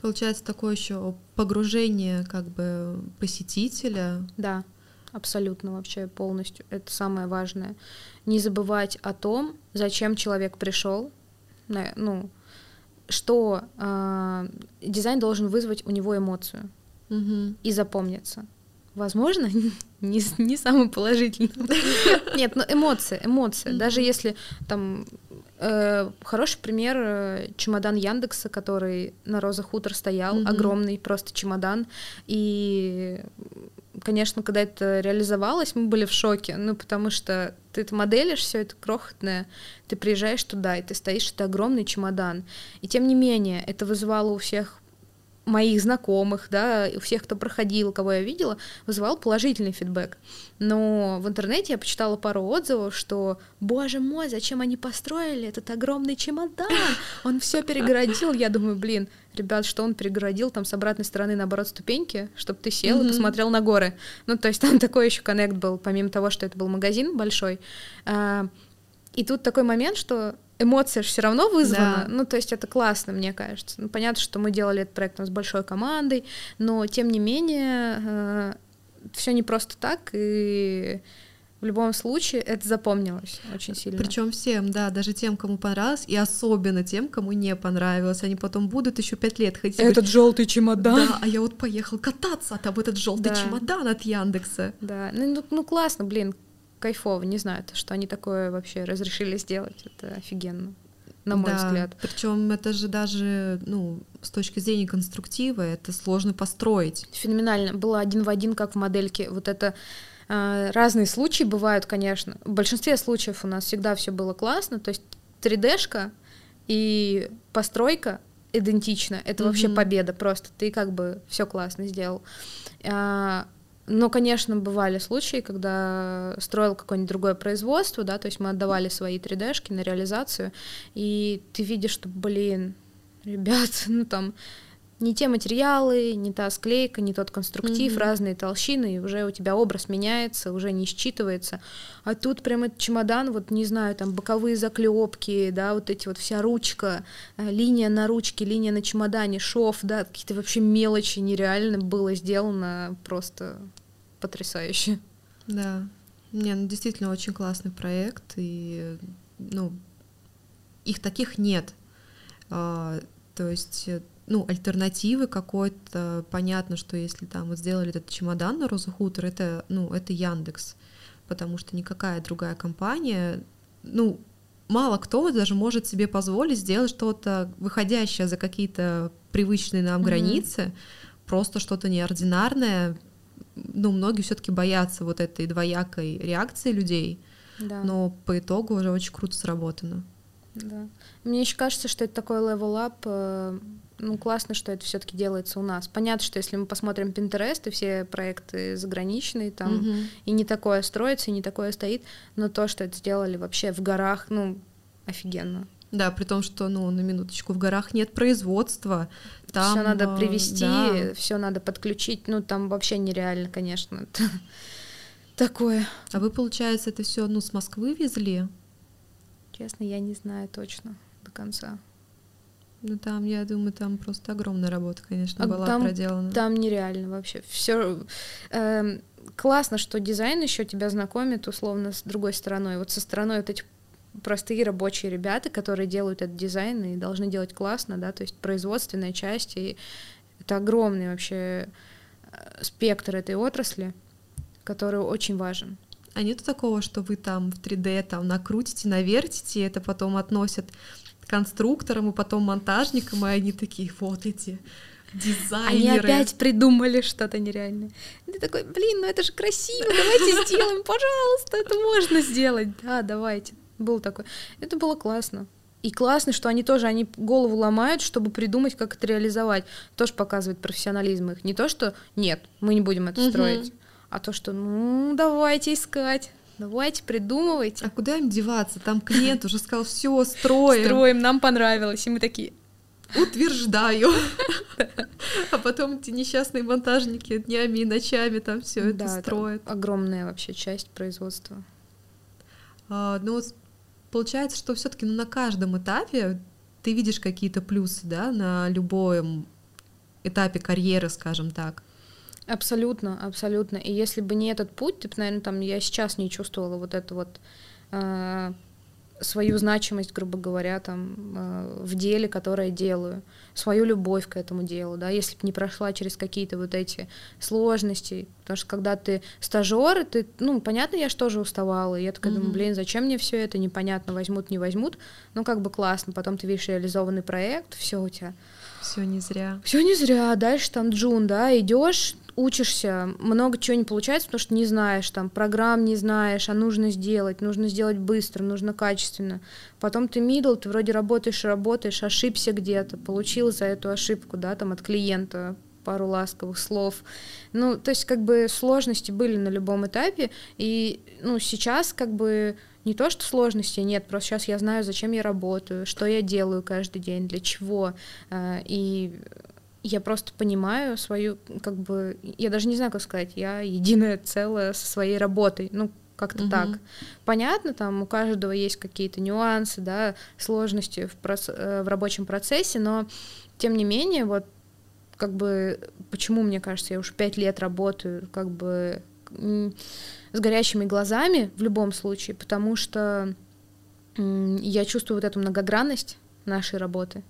B: Получается такое еще погружение как бы посетителя.
A: Да, абсолютно вообще полностью. Это самое важное. Не забывать о том, зачем человек пришел, ну, что э, дизайн должен вызвать у него эмоцию угу. и запомниться. Возможно, [laughs] не, не самый положительный. [laughs] Нет, но эмоции, эмоции. Даже если там хороший пример э, чемодан Яндекса, который на Роза Хутор стоял, mm-hmm. огромный просто чемодан. И, конечно, когда это реализовалось, мы были в шоке, ну, потому что ты это моделишь, все это крохотное, ты приезжаешь туда, и ты стоишь, это огромный чемодан. И тем не менее, это вызывало у всех моих знакомых, да, у всех, кто проходил, кого я видела, вызывал положительный фидбэк. Но в интернете я почитала пару отзывов, что, боже мой, зачем они построили этот огромный чемодан? Он все перегородил. Я думаю, блин, ребят, что он перегородил там с обратной стороны, наоборот, ступеньки, чтобы ты сел mm-hmm. и посмотрел на горы. Ну, то есть там [laughs] такой еще коннект был, помимо того, что это был магазин большой. И тут такой момент, что эмоция же все равно вызвана. Да. Ну, то есть это классно, мне кажется. Ну, понятно, что мы делали этот проект с большой командой, но тем не менее э, все не просто так, и в любом случае это запомнилось очень сильно.
B: Причем всем, да, даже тем, кому понравилось, и особенно тем, кому не понравилось. Они потом будут еще пять лет ходить.
A: Этот желтый чемодан.
B: Да, а я вот поехал кататься, а там этот желтый да. чемодан от Яндекса.
A: Да, ну, ну, ну классно, блин, кайфово, не знаю, то, что они такое вообще разрешили сделать, это офигенно, на мой да, взгляд.
B: Причем это же даже, ну, с точки зрения конструктива, это сложно построить.
A: Феноменально. Было один в один, как в модельке. Вот это э, разные случаи бывают, конечно. В большинстве случаев у нас всегда все было классно, то есть 3D-шка и постройка идентично. Это mm-hmm. вообще победа просто. Ты как бы все классно сделал. А, но, конечно, бывали случаи, когда строил какое-нибудь другое производство, да, то есть мы отдавали свои 3D-шки на реализацию, и ты видишь, что, блин, ребят, [laughs] ну там не те материалы, не та склейка, не тот конструктив, mm-hmm. разные толщины, и уже у тебя образ меняется, уже не считывается. А тут прям этот чемодан, вот не знаю, там боковые заклепки, да, вот эти вот вся ручка, э, линия на ручке, линия на чемодане, шов, да, какие-то вообще мелочи нереально было сделано просто потрясающе.
B: Да. Не, ну действительно очень классный проект, и ну, их таких нет. А, то есть, ну, альтернативы какой-то, понятно, что если там вот сделали этот чемодан на Роза Хутор, это, ну, это Яндекс, потому что никакая другая компания, ну, мало кто даже может себе позволить сделать что-то выходящее за какие-то привычные нам mm-hmm. границы, просто что-то неординарное, ну, многие все-таки боятся вот этой двоякой реакции людей, да. но по итогу уже очень круто сработано.
A: Да. Мне еще кажется, что это такой level up. Э, ну, классно, что это все-таки делается у нас. Понятно, что если мы посмотрим Pinterest и все проекты заграничные, там угу. и не такое строится, и не такое стоит, но то, что это сделали вообще в горах, ну, офигенно.
B: Да, при том, что, ну, на минуточку, в горах нет производства.
A: Там, все надо привести, да. все надо подключить. Ну, там вообще нереально, конечно. [laughs] Такое.
B: А вы, получается, это все ну, с Москвы везли?
A: Честно, я не знаю точно до конца.
B: Ну там, я думаю, там просто огромная работа, конечно, а была там, проделана.
A: Там нереально вообще. Все э, эм, классно, что дизайн еще тебя знакомит условно с другой стороной. Вот со стороной вот этих простые рабочие ребята, которые делают этот дизайн и должны делать классно, да, то есть производственная часть, и это огромный вообще э, спектр этой отрасли, который очень важен.
B: А нет такого, что вы там в 3D там накрутите, навертите, и это потом относят конструкторам и потом монтажникам, и они такие, вот эти дизайнеры.
A: Они опять придумали что-то нереальное. И ты такой, блин, ну это же красиво, давайте сделаем, пожалуйста, это можно сделать. Да, давайте. Был такой. Это было классно. И классно, что они тоже, они голову ломают, чтобы придумать, как это реализовать. Тоже показывает профессионализм их. Не то, что нет, мы не будем это строить, а то, что ну давайте искать. Давайте, придумывайте.
B: А куда им деваться? Там клиент уже сказал, все, строим.
A: Строим, нам понравилось. И мы такие,
B: утверждаю. [laughs] А потом эти несчастные монтажники днями и ночами там все это строят.
A: Огромная вообще часть производства.
B: А, ну, получается, что все-таки ну, на каждом этапе ты видишь какие-то плюсы, да, на любом этапе карьеры, скажем так.
A: Абсолютно, абсолютно. И если бы не этот путь, ты наверное, там я сейчас не чувствовала вот это вот э, свою значимость, грубо говоря, там э, в деле, которое делаю, свою любовь к этому делу, да, если бы не прошла через какие-то вот эти сложности, потому что когда ты стажер, ты, ну, понятно, я же тоже уставала, и я такая mm-hmm. думаю, блин, зачем мне все это, непонятно, возьмут, не возьмут, ну, как бы классно, потом ты видишь реализованный проект, все у тебя
B: все не зря.
A: Все не зря. Дальше там джун, да, идешь, учишься, много чего не получается, потому что не знаешь, там, программ не знаешь, а нужно сделать, нужно сделать быстро, нужно качественно. Потом ты мидл, ты вроде работаешь, работаешь, ошибся где-то, получил за эту ошибку, да, там, от клиента пару ласковых слов. Ну, то есть, как бы, сложности были на любом этапе, и, ну, сейчас, как бы, не то, что сложностей нет, просто сейчас я знаю, зачем я работаю, что я делаю каждый день, для чего, э, и я просто понимаю свою, как бы, я даже не знаю, как сказать, я единое целое со своей работой, ну, как-то угу. так. Понятно, там у каждого есть какие-то нюансы, да, сложности в, прос- э, в рабочем процессе, но тем не менее, вот как бы, почему, мне кажется, я уже пять лет работаю, как бы с горящими глазами в любом случае, потому что я чувствую вот эту многогранность нашей работы.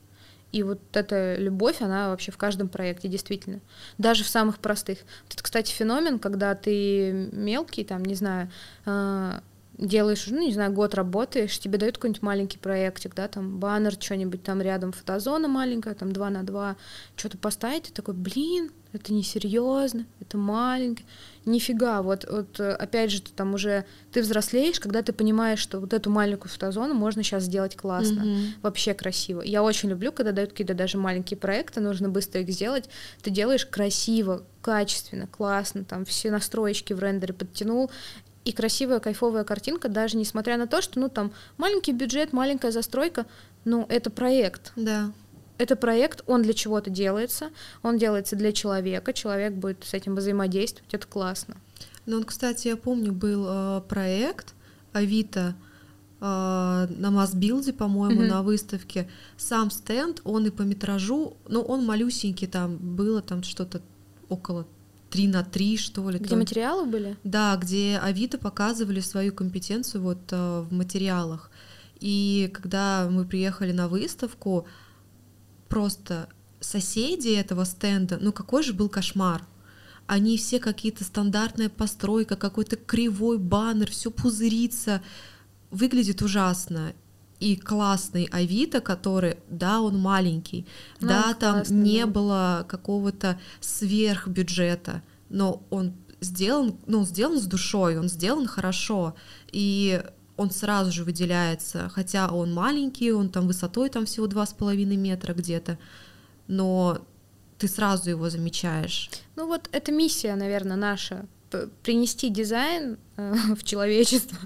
A: И вот эта любовь, она вообще в каждом проекте, действительно. Даже в самых простых. Это, кстати, феномен, когда ты мелкий, там, не знаю, а, делаешь, ну, не знаю, год работаешь, тебе дают какой-нибудь маленький проектик, да, там, баннер, что-нибудь там рядом, фотозона маленькая, там, 2 на 2, что-то поставить, и такой, блин, это несерьезно, это маленькое. Нифига, вот, вот опять же, ты там уже ты взрослеешь, когда ты понимаешь, что вот эту маленькую фотозону можно сейчас сделать классно, mm-hmm. вообще красиво. Я очень люблю, когда дают какие-то даже маленькие проекты, нужно быстро их сделать. Ты делаешь красиво, качественно, классно, там все настроечки в рендере подтянул, и красивая, кайфовая картинка, даже несмотря на то, что, ну, там, маленький бюджет, маленькая застройка, ну, это проект.
B: Да.
A: Это проект, он для чего-то делается, он делается для человека, человек будет с этим взаимодействовать, это классно.
B: Ну, кстати, я помню, был э, проект Авито э, на Масбилде, по-моему, mm-hmm. на выставке. Сам стенд, он и по метражу, ну, он малюсенький, там было там что-то около 3 на 3, что ли.
A: Где то... материалы были?
B: Да, где Авито показывали свою компетенцию вот э, в материалах. И когда мы приехали на выставку, просто соседи этого стенда, ну какой же был кошмар. Они все какие-то стандартная постройка, какой-то кривой баннер, все пузырится, выглядит ужасно и классный Авито, который, да, он маленький, ну, да, там не да. было какого-то сверхбюджета, но он сделан, ну, сделан с душой, он сделан хорошо, и он сразу же выделяется, хотя он маленький, он там высотой там всего два с половиной метра где-то, но ты сразу его замечаешь.
A: Ну вот это миссия, наверное, наша принести дизайн э, [laughs] в человечество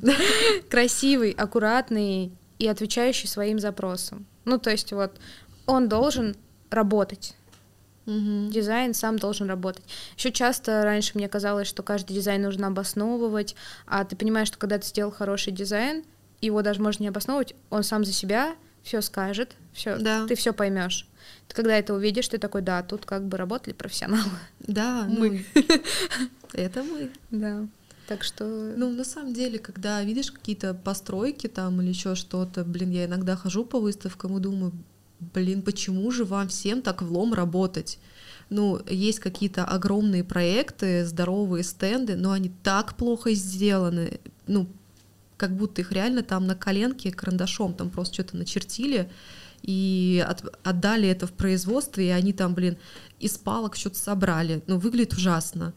A: красивый, аккуратный, и отвечающий своим запросам. Ну, то есть вот он должен работать.
B: Мгм.
A: Дизайн сам должен работать. Еще часто раньше мне казалось, что каждый дизайн нужно обосновывать, а ты понимаешь, что когда ты сделал хороший дизайн, его даже можно не обосновывать, он сам за себя все скажет, все,
B: Да.
A: ты все поймешь. Ты когда это увидишь, ты такой, да, тут как бы работали профессионалы.
B: Да,
A: Мы.
B: ну, [laughs] это мы.
A: Да. Так что
B: Ну, на самом деле, когда видишь какие-то постройки там или еще что-то, блин, я иногда хожу по выставкам и думаю, блин, почему же вам всем так влом работать? Ну, есть какие-то огромные проекты, здоровые стенды, но они так плохо сделаны, ну, как будто их реально там на коленке карандашом там просто что-то начертили и от- отдали это в производство, и они там, блин, из палок что-то собрали. Ну, выглядит ужасно.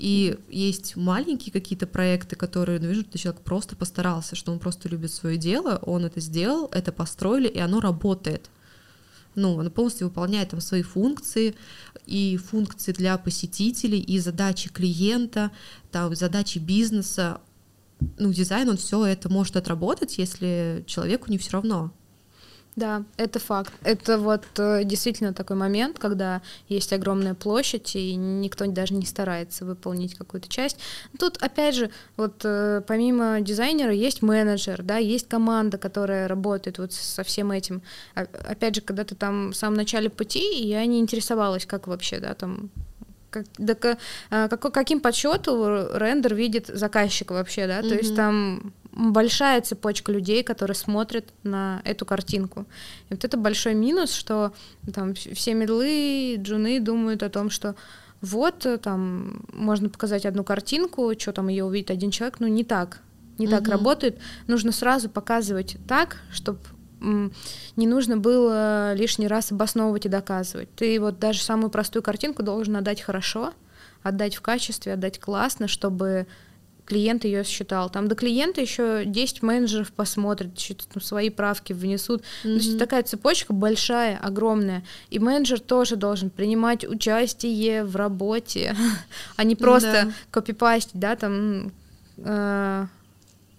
B: И есть маленькие какие-то проекты, которые, ну, вижу, что человек просто постарался, что он просто любит свое дело, он это сделал, это построили, и оно работает. Ну, оно полностью выполняет там свои функции, и функции для посетителей, и задачи клиента, там, задачи бизнеса. Ну, дизайн, он все это может отработать, если человеку не все равно.
A: Да, это факт. Это вот э, действительно такой момент, когда есть огромная площадь, и никто даже не старается выполнить какую-то часть. Тут, опять же, вот э, помимо дизайнера есть менеджер, да, есть команда, которая работает вот со всем этим. А- Опять же, когда ты там в самом начале пути, я не интересовалась, как вообще, да, там как, да, а, какой- каким подсчету рендер видит заказчик вообще, да, то есть там большая цепочка людей, которые смотрят на эту картинку. И вот это большой минус, что там вс- все медлы, джуны думают о том, что вот э, там можно показать одну картинку, что там ее увидит один человек, ну не так, не так
B: Мгм.
A: работает. Нужно сразу показывать так, чтобы не нужно было лишний раз обосновывать и доказывать. Ты вот даже самую простую картинку должен отдать хорошо, отдать в качестве, отдать классно, чтобы клиент ее считал. Там до клиента еще 10 менеджеров посмотрят, там свои правки внесут. То есть такая цепочка большая, огромная. И менеджер тоже должен принимать участие в работе, [laughs] а не просто
B: Да.
A: копипастить, да, там э,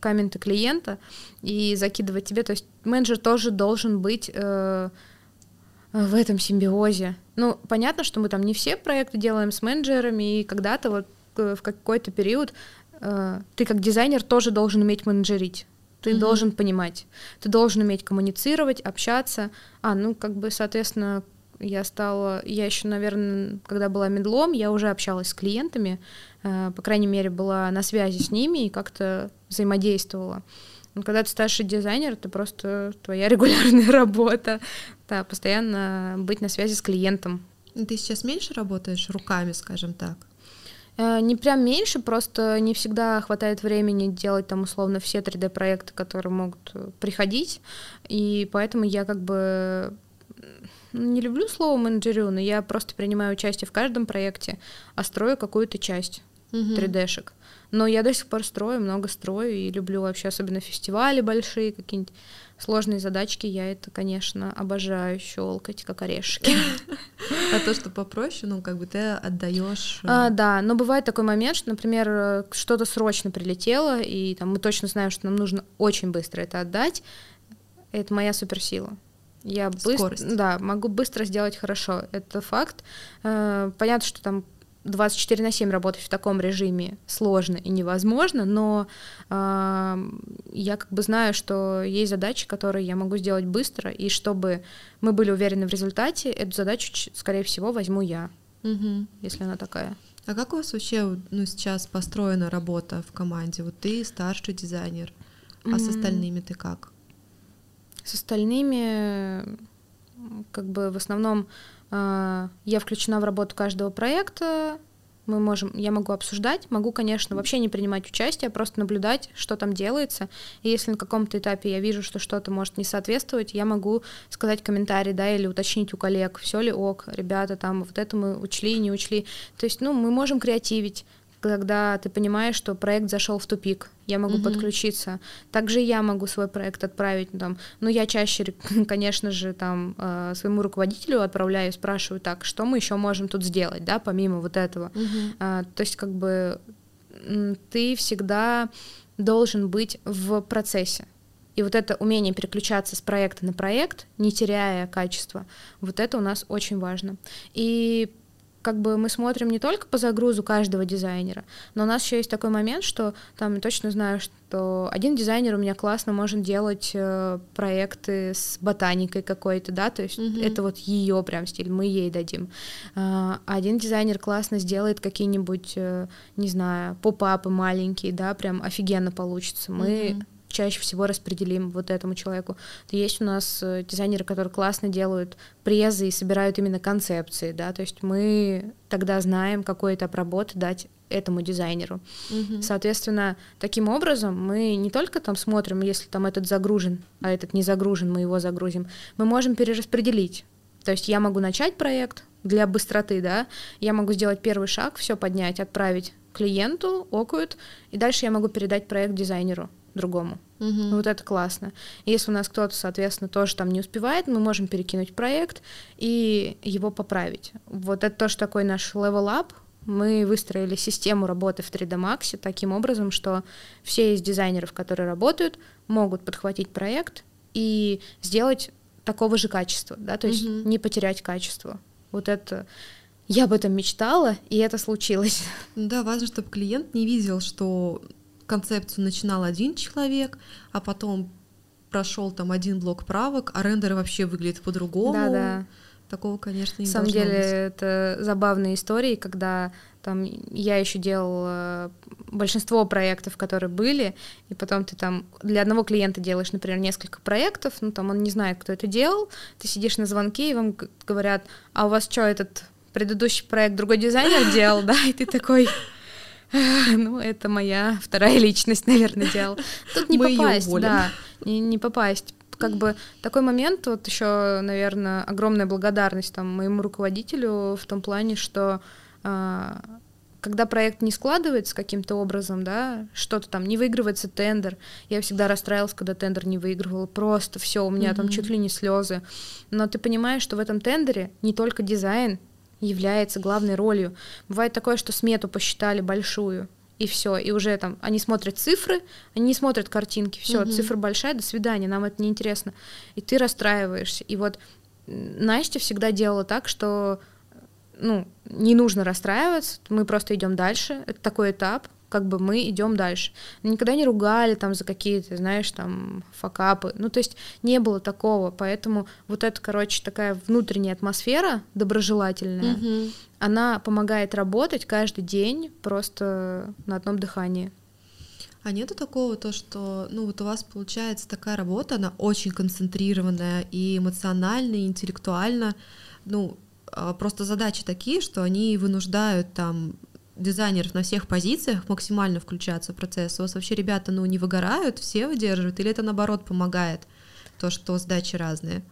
A: комменты клиента и закидывать тебе. То есть менеджер тоже должен быть э, в этом симбиозе. Ну, понятно, что мы там не все проекты делаем с менеджерами, и когда-то вот э, в какой-то период ты как дизайнер тоже должен уметь менеджерить. Ты
B: Мгм.
A: должен понимать, ты должен уметь коммуницировать, общаться. А, ну, как бы, соответственно, я стала, я еще, наверное, когда была медлом, я уже общалась с клиентами, э, по крайней мере, была на связи с ними и как-то взаимодействовала. Но когда ты старший дизайнер, это просто твоя [laughs] регулярная работа, да, постоянно быть на связи с клиентом.
B: Ты сейчас меньше работаешь руками, скажем так?
A: Э, Не прям меньше, просто не всегда хватает времени делать там условно все 3D-проекты, которые могут э, приходить, и поэтому я как бы не люблю слово менеджерю, но я просто принимаю участие в каждом проекте, а строю какую-то часть
B: Мгм.
A: 3D-шек. Но я до сих пор строю, много строю и люблю вообще, особенно фестивали большие, какие-нибудь сложные задачки. Я это, конечно, обожаю щелкать, как орешки.
B: А то, что попроще, ну, как бы ты отдаешь.
A: А, да, но бывает такой момент, что, например, э, что-то срочно прилетело, и там мы точно знаем, что нам нужно очень быстро это отдать. Это моя суперсила. Я быстро, да, могу быстро сделать хорошо. Это факт. Э, Понятно, что там 24 на 7 работать в таком режиме сложно и невозможно, но э, я как бы знаю, что есть задачи, которые я могу сделать быстро, и чтобы мы были уверены в результате, эту задачу, скорее всего, возьму я,
B: Мгм.
A: если она такая.
B: А как у вас вообще ну, сейчас построена работа в команде? Вот ты старший дизайнер, а с остальными ты как?
A: С остальными, как бы в основном я включена в работу каждого проекта. Мы можем, я могу обсуждать, могу, конечно, вообще не принимать участие, а просто наблюдать, что там делается. И если на каком-то этапе я вижу, что что-то может не соответствовать, я могу сказать комментарий, да, или уточнить у коллег, все ли ок, ребята, там вот это мы учли, не учли. То есть, ну, мы можем креативить когда ты понимаешь, что проект зашел в тупик, я могу
B: Мгм.
A: подключиться. Также я могу свой проект отправить, ну, там, но я чаще, [laughs] конечно же, там э, своему руководителю отправляю, спрашиваю, так, что мы еще можем тут сделать, да, помимо вот этого. А, то есть как бы ты всегда должен быть в процессе. И вот это умение переключаться с проекта на проект, не теряя качества, вот это у нас очень важно. И как бы мы смотрим не только по загрузу каждого дизайнера, но у нас еще есть такой момент, что там я точно знаю, что один дизайнер у меня классно может делать э, проекты с ботаникой какой-то, да, то есть mm-hmm. это вот ее прям стиль, мы ей дадим. А один дизайнер классно сделает какие-нибудь, э, не знаю, поп-апы маленькие, да, прям офигенно получится. Мы mm-hmm чаще всего распределим вот этому человеку. Есть у нас э, дизайнеры, которые классно делают презы и собирают именно концепции, да, то есть мы тогда знаем, какой этап работы дать этому дизайнеру. Угу. Соответственно, таким образом мы не только там смотрим, если там этот загружен, а этот не загружен, мы его загрузим, мы можем перераспределить. То есть я могу начать проект для быстроты, да, я могу сделать первый шаг, все поднять, отправить клиенту, окают, и дальше я могу передать проект дизайнеру другому. Угу. Вот это классно. Если у нас кто-то, соответственно, тоже там не успевает, мы можем перекинуть проект и его поправить. Вот это тоже такой наш level up. Мы выстроили систему работы в 3D Max таким образом, что все из дизайнеров, которые работают, могут подхватить проект и сделать такого же качества, да, то есть угу. не потерять качество. Вот это я об этом мечтала, и это случилось.
B: Да, важно, чтобы клиент не видел, что концепцию начинал один человек, а потом прошел там один блок правок, а рендеры вообще выглядят по-другому. Да, да. Такого, конечно, не
A: На самом деле, быть. это забавные истории, когда там я еще делала большинство проектов, которые были, и потом ты там для одного клиента делаешь, например, несколько проектов, ну там он не знает, кто это делал, ты сидишь на звонке, и вам говорят, а у вас что, этот предыдущий проект другой дизайнер делал, [laughs] да, и ты такой, [laughs] ну, это моя вторая личность, наверное, делал. [laughs] Тут не Мы попасть, да, не, не попасть. Как бы такой момент, вот еще, наверное, огромная благодарность там моему руководителю в том плане, что а, когда проект не складывается каким-то образом, да, что-то там не выигрывается тендер, я всегда расстраивалась, когда тендер не выигрывал, просто все, у меня mm-hmm. там чуть ли не слезы. Но ты понимаешь, что в этом тендере не только дизайн, является главной ролью. Бывает такое, что смету посчитали большую, и все, и уже там они смотрят цифры, они не смотрят картинки, все, угу. цифра большая, до свидания, нам это не интересно, и ты расстраиваешься. И вот Настя всегда делала так, что ну не нужно расстраиваться, мы просто идем дальше, это такой этап, как бы мы идем дальше. Никогда не ругали там за какие-то, знаешь, там факапы. Ну, то есть не было такого. Поэтому вот эта, короче, такая внутренняя атмосфера доброжелательная, угу. она помогает работать каждый день просто на одном дыхании.
B: А нету такого то, что, ну вот у вас получается такая работа, она очень концентрированная и эмоционально, и интеллектуально, ну а, просто задачи такие, что они вынуждают там дизайнеров на всех позициях максимально включаться в процесс? У вас вообще ребята ну, не выгорают, все выдерживают, или это наоборот помогает, то, что сдачи разные?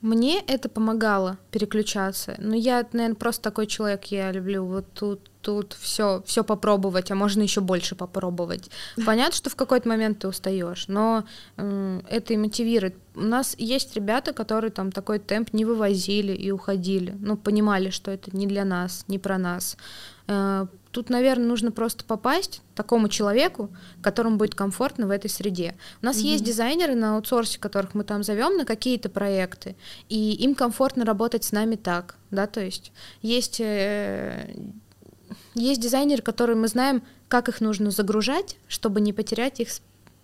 A: Мне это помогало переключаться. Но я, наверное, просто такой человек, я люблю вот тут, тут все, все попробовать, а можно еще больше попробовать. [laughs] Понятно, что в какой-то момент ты устаешь, но э, это и мотивирует. У нас есть ребята, которые там такой темп не вывозили и уходили, ну понимали, что это не для нас, не про нас. Э, тут, наверное, нужно просто попасть такому человеку, которому будет комфортно в этой среде. У нас mm-hmm. есть дизайнеры на аутсорсе, которых мы там зовем на какие-то проекты, и им комфортно работать с нами так, да, то есть есть э, есть дизайнеры, которые мы знаем, как их нужно загружать, чтобы не потерять их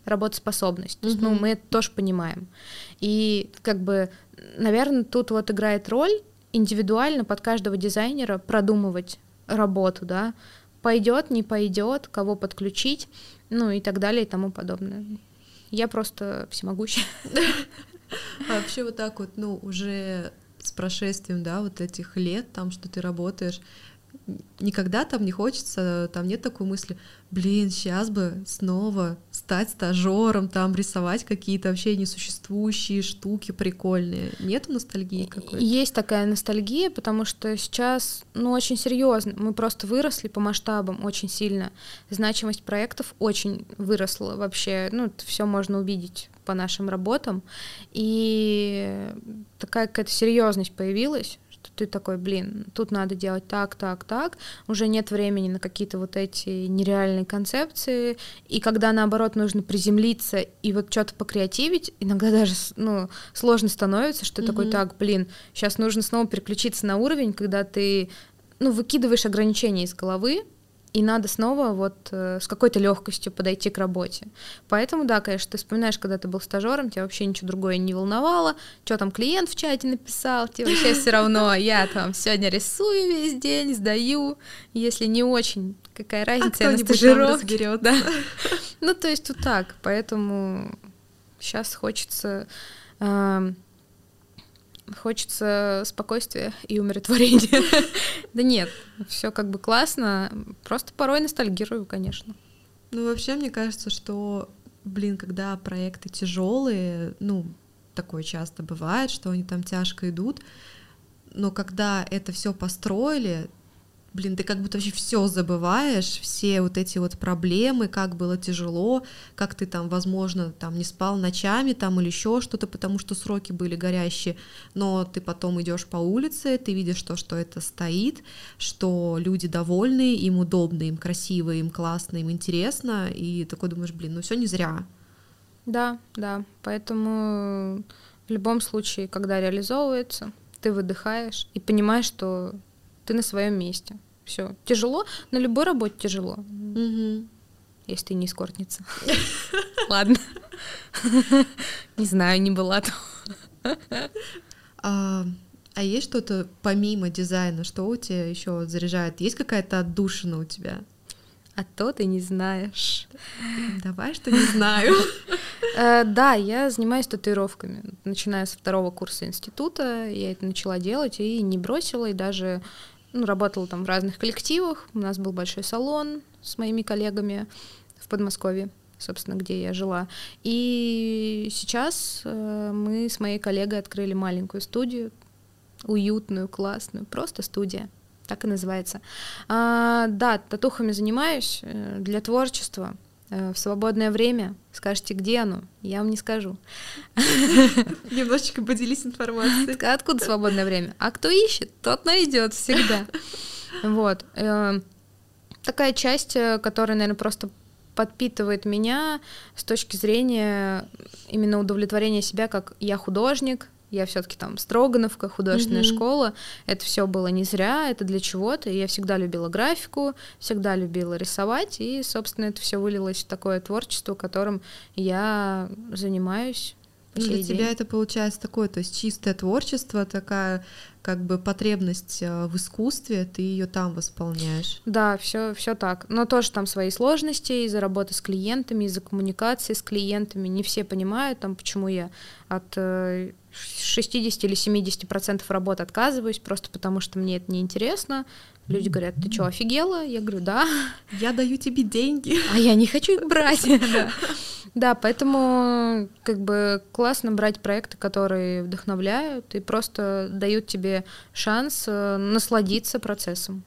A: работоспособность. Mm-hmm. ну, мы это тоже понимаем. И как бы, наверное, тут вот играет роль индивидуально под каждого дизайнера продумывать работу, да, пойдет, не пойдет, кого подключить, ну и так далее и тому подобное. Я просто всемогущая.
B: А вообще вот так вот, ну, уже с прошествием, да, вот этих лет, там, что ты работаешь, никогда там не хочется, там нет такой мысли, блин, сейчас бы снова стать стажером, там рисовать какие-то вообще несуществующие штуки прикольные. Нету ностальгии какой-то?
A: Есть такая ностальгия, потому что сейчас, ну, очень серьезно. Мы просто выросли по масштабам очень сильно. Значимость проектов очень выросла вообще. Ну, все можно увидеть по нашим работам. И такая какая-то серьезность появилась, ты такой, блин, тут надо делать так, так, так, уже нет времени на какие-то вот эти нереальные концепции, и когда, наоборот, нужно приземлиться и вот что-то покреативить, иногда даже, ну, сложно становится, что mm-hmm. такой, так, блин, сейчас нужно снова переключиться на уровень, когда ты, ну, выкидываешь ограничения из головы, и надо снова вот э, с какой-то легкостью подойти к работе. Поэтому, да, конечно, ты вспоминаешь, когда ты был стажером, тебя вообще ничего другое не волновало, что там клиент в чате написал, тебе вообще все равно, [laughs] я там сегодня рисую весь день, сдаю, если не очень, какая а разница, а я на стажировке. Да. [laughs] Ну, то есть вот так, поэтому сейчас хочется эм, хочется спокойствия и умиротворения. [laughs] Да нет, все как бы классно, просто порой ностальгирую, конечно.
B: Ну, вообще, мне кажется, что, блин, когда проекты тяжелые, ну, такое часто бывает, что они там тяжко идут, но когда это все построили, блин, ты как будто вообще все забываешь, все вот эти вот проблемы, как было тяжело, как ты там, возможно, там не спал ночами там или еще что-то, потому что сроки были горящие, но ты потом идешь по улице, ты видишь то, что это стоит, что люди довольны, им удобно, им красиво, им классно, им интересно, и такой думаешь, блин, ну все не зря.
A: Да, да, поэтому в любом случае, когда реализовывается, ты выдыхаешь и понимаешь, что ты на своем месте. Все. Тяжело, на любой работе тяжело. Угу. Если ты не эскортница. [laughs] Ладно. [laughs] Не знаю, не была там.
B: А, а есть что-то помимо дизайна, что у тебя еще заряжает? Есть какая-то отдушина у тебя?
A: А то ты не знаешь.
B: Давай, что не знаю. [laughs]
A: Э, да, я занимаюсь татуировками. Начиная с второго курса института, я это начала делать и не бросила, и даже ну, работала там в разных коллективах. У нас был большой салон с моими коллегами в Подмосковье, собственно, где я жила. И сейчас э, мы с моей коллегой открыли маленькую студию, уютную, классную, просто студия, так и называется. А, да, татухами занимаюсь э, для творчества. Э, в свободное время. Скажете, где оно? Я вам не скажу. [laughs]
B: Немножечко поделись информацией.
A: Откуда свободное время? А кто ищет, тот найдет всегда. [laughs] Вот. Э, такая часть, э, которая, наверное, просто подпитывает меня с точки зрения именно удовлетворения себя, как я художник, я все-таки там Строгановка, художественная mm-hmm. школа. Это все было не зря, это для чего-то. Я всегда любила графику, всегда любила рисовать, и, собственно, это все вылилось в такое творчество, которым я занимаюсь.
B: Ну, для тебя это получается такое, то есть чистое творчество, такая как бы потребность э, в искусстве, ты ее там восполняешь.
A: Да, все, все так. Но тоже там свои сложности из-за работы с клиентами, из-за коммуникации с клиентами. Не все понимают, там, почему я от 60 э, или 70 процентов работы отказываюсь, просто потому что мне это неинтересно. Люди говорят, ты что, офигела? Я говорю, да.
B: Я даю тебе деньги.
A: А я не хочу их брать. [laughs] Да, поэтому как бы классно брать проекты, которые вдохновляют и просто дают тебе шанс э, насладиться процессом.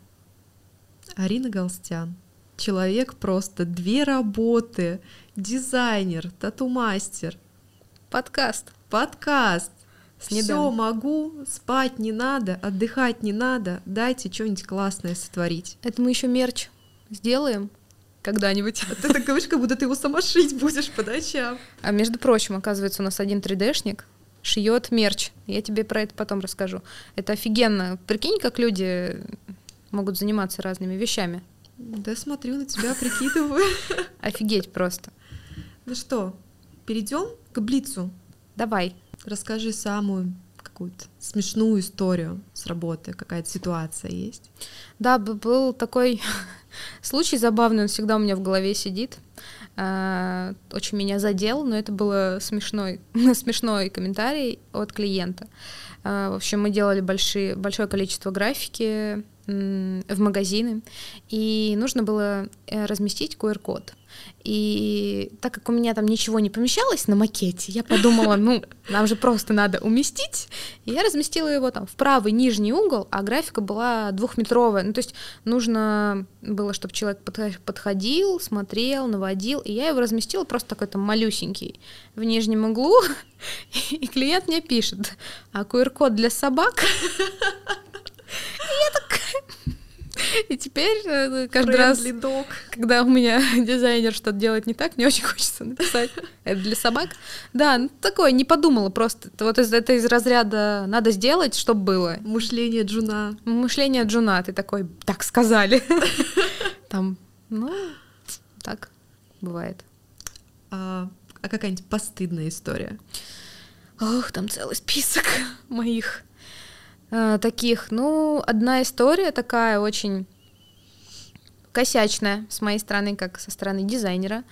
B: Арина Галстян. Человек просто две работы. Дизайнер, тату-мастер.
A: Подкаст.
B: Подкаст. Все могу, спать не надо, отдыхать не надо. Дайте что-нибудь классное сотворить.
A: Это мы еще мерч сделаем когда-нибудь.
B: А [laughs] ты так говоришь, как будто ты его сама шить будешь по ночам.
A: А между прочим, оказывается, у нас один 3D-шник шьет мерч. Я тебе про это потом расскажу. Это офигенно. Прикинь, как люди могут заниматься разными вещами.
B: Да смотрю на тебя, прикидываю. [laughs]
A: Офигеть просто.
B: Ну что, перейдем к Блицу?
A: Давай.
B: Расскажи самую какую-то смешную историю с работы, какая-то ситуация есть?
A: Да, был такой [laughs] случай забавный, он всегда у меня в голове сидит. А, очень меня задел, но это было смешной, [laughs] смешной комментарий от клиента. А, в общем, мы делали большие, большое количество графики в магазины, и нужно было э, разместить QR-код. И так как у меня там ничего не помещалось на макете, я подумала, ну, нам же просто надо уместить. И я разместила его там в правый нижний угол, а графика была двухметровая. Ну, то есть нужно было, чтобы человек подходил, смотрел, наводил. И я его разместила просто такой там малюсенький в нижнем углу. [laughs] И клиент мне пишет, а QR-код для собак? [laughs] И [laughs] теперь э, каждый раз, когда у меня [laughs] дизайнер что-то делает не так, мне очень хочется написать. [laughs] Это для собак. Да, ну, такое, не подумала просто. Вот из, это из разряда надо сделать, чтобы было.
B: Мышление джуна.
A: Мышление джуна. Ты такой, так сказали. Там, ну, так бывает.
B: А, а какая-нибудь постыдная история?
A: Ох, там целый список моих э, таких. Ну, одна история такая очень косячная с моей стороны, как со стороны дизайнера.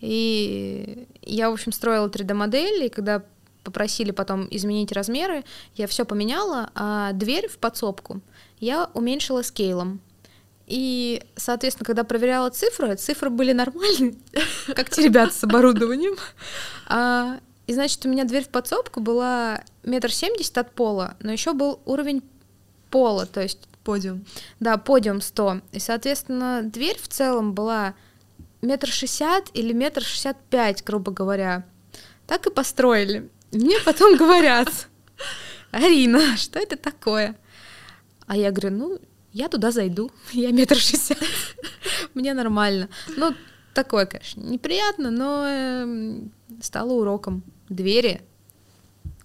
A: И я, в общем, строила 3D-модель, и когда попросили потом изменить размеры, я все поменяла, а дверь в подсобку я уменьшила скейлом. И, соответственно, когда проверяла цифры, цифры были нормальные, [laughs] как те ребята с оборудованием. И, значит, у меня дверь в подсобку была метр семьдесят от пола, но еще был уровень пола, то есть...
B: Подиум.
A: Да, подиум 100. И, соответственно, дверь в целом была метр шестьдесят или метр шестьдесят пять, грубо говоря. Так и построили. Мне потом говорят, Арина, что это такое? А я говорю, ну, я туда зайду, я метр шестьдесят, мне нормально. Ну, такое, конечно, неприятно, но э, стало уроком. Двери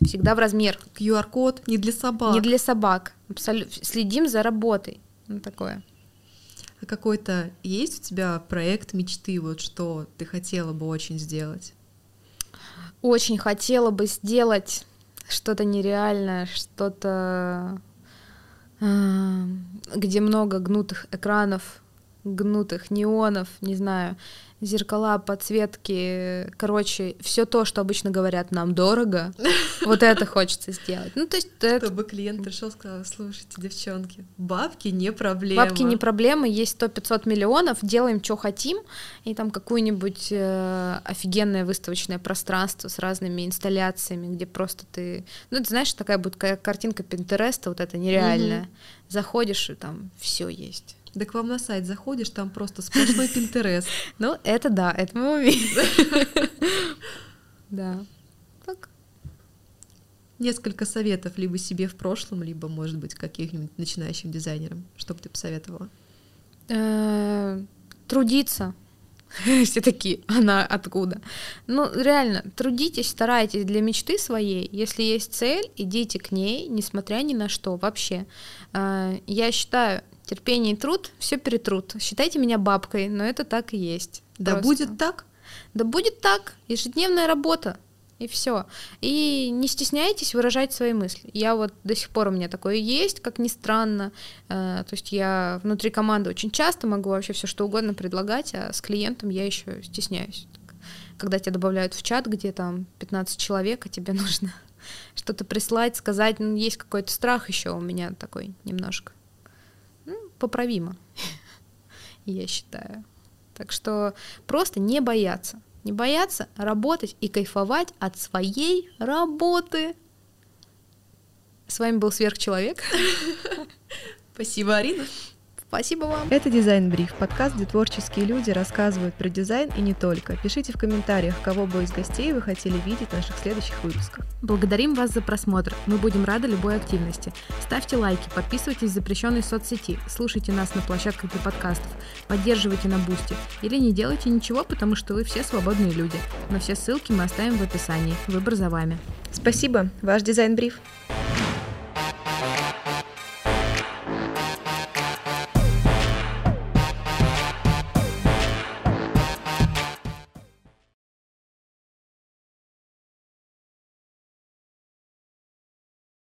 A: всегда в размер.
B: QR-код не для собак.
A: Не для собак. Абсолютно. Следим за работой. Ну, такое.
B: А какой-то есть у тебя проект мечты, вот что ты хотела бы очень сделать?
A: Очень хотела бы сделать что-то нереальное, что-то а, где много гнутых экранов, гнутых неонов, не знаю, зеркала, подсветки, короче, все то, что обычно говорят нам дорого, [laughs] вот это хочется сделать. Ну, то есть...
B: Чтобы клиент пришел и сказал, слушайте, девчонки, бабки не проблема.
A: Бабки не проблема, есть 100-500 миллионов, делаем, что хотим, и там какое-нибудь э, офигенное выставочное пространство с разными инсталляциями, где просто ты... Ну, ты знаешь, такая будет картинка Пинтереста, вот это нереальная. Угу. Заходишь, и там все есть.
B: Да к вам на сайт заходишь, там просто сплошной Пинтерест. [laughs]
A: Ну, это да, это мы умеем. [laughs] Да. Так.
B: Несколько советов либо себе в прошлом, либо, может быть, каким-нибудь начинающим дизайнерам. Что бы ты посоветовала?
A: Э, трудиться. [laughs] Все такие, она откуда? Ну, реально, трудитесь, старайтесь для мечты своей. Если есть цель, идите к ней, несмотря ни на что вообще. Э, я считаю, терпение и труд все перетрут. Считайте меня бабкой, но это так и есть.
B: Да Просто. будет так?
A: Да будет так. Ежедневная работа. И все. И не стесняйтесь выражать свои мысли. Я вот до сих пор у меня такое есть, как ни странно. Э, то есть я внутри команды очень часто могу вообще все что угодно предлагать, а с клиентом я еще стесняюсь. Когда тебя добавляют в чат, где там 15 человек, а тебе [laughs] нужно что-то прислать, сказать, ну, есть какой-то страх еще у меня такой немножко поправимо, я считаю. Так что просто не бояться. Не бояться работать и кайфовать от своей работы. С вами был Сверхчеловек. [laughs]
B: Спасибо, Арина.
A: Спасибо вам.
B: Это Дизайн Бриф, подкаст, где творческие люди рассказывают про дизайн и не только. Пишите в комментариях, кого бы из гостей вы хотели видеть в наших следующих выпусках.
A: Благодарим вас за просмотр. Мы будем рады любой активности. Ставьте лайки, подписывайтесь в запрещенной соцсети, слушайте нас на площадках для подкастов, поддерживайте на бусте или не делайте ничего, потому что вы все свободные люди. Но все ссылки мы оставим в описании. Выбор за вами.
B: Спасибо. Ваш Дизайн Бриф.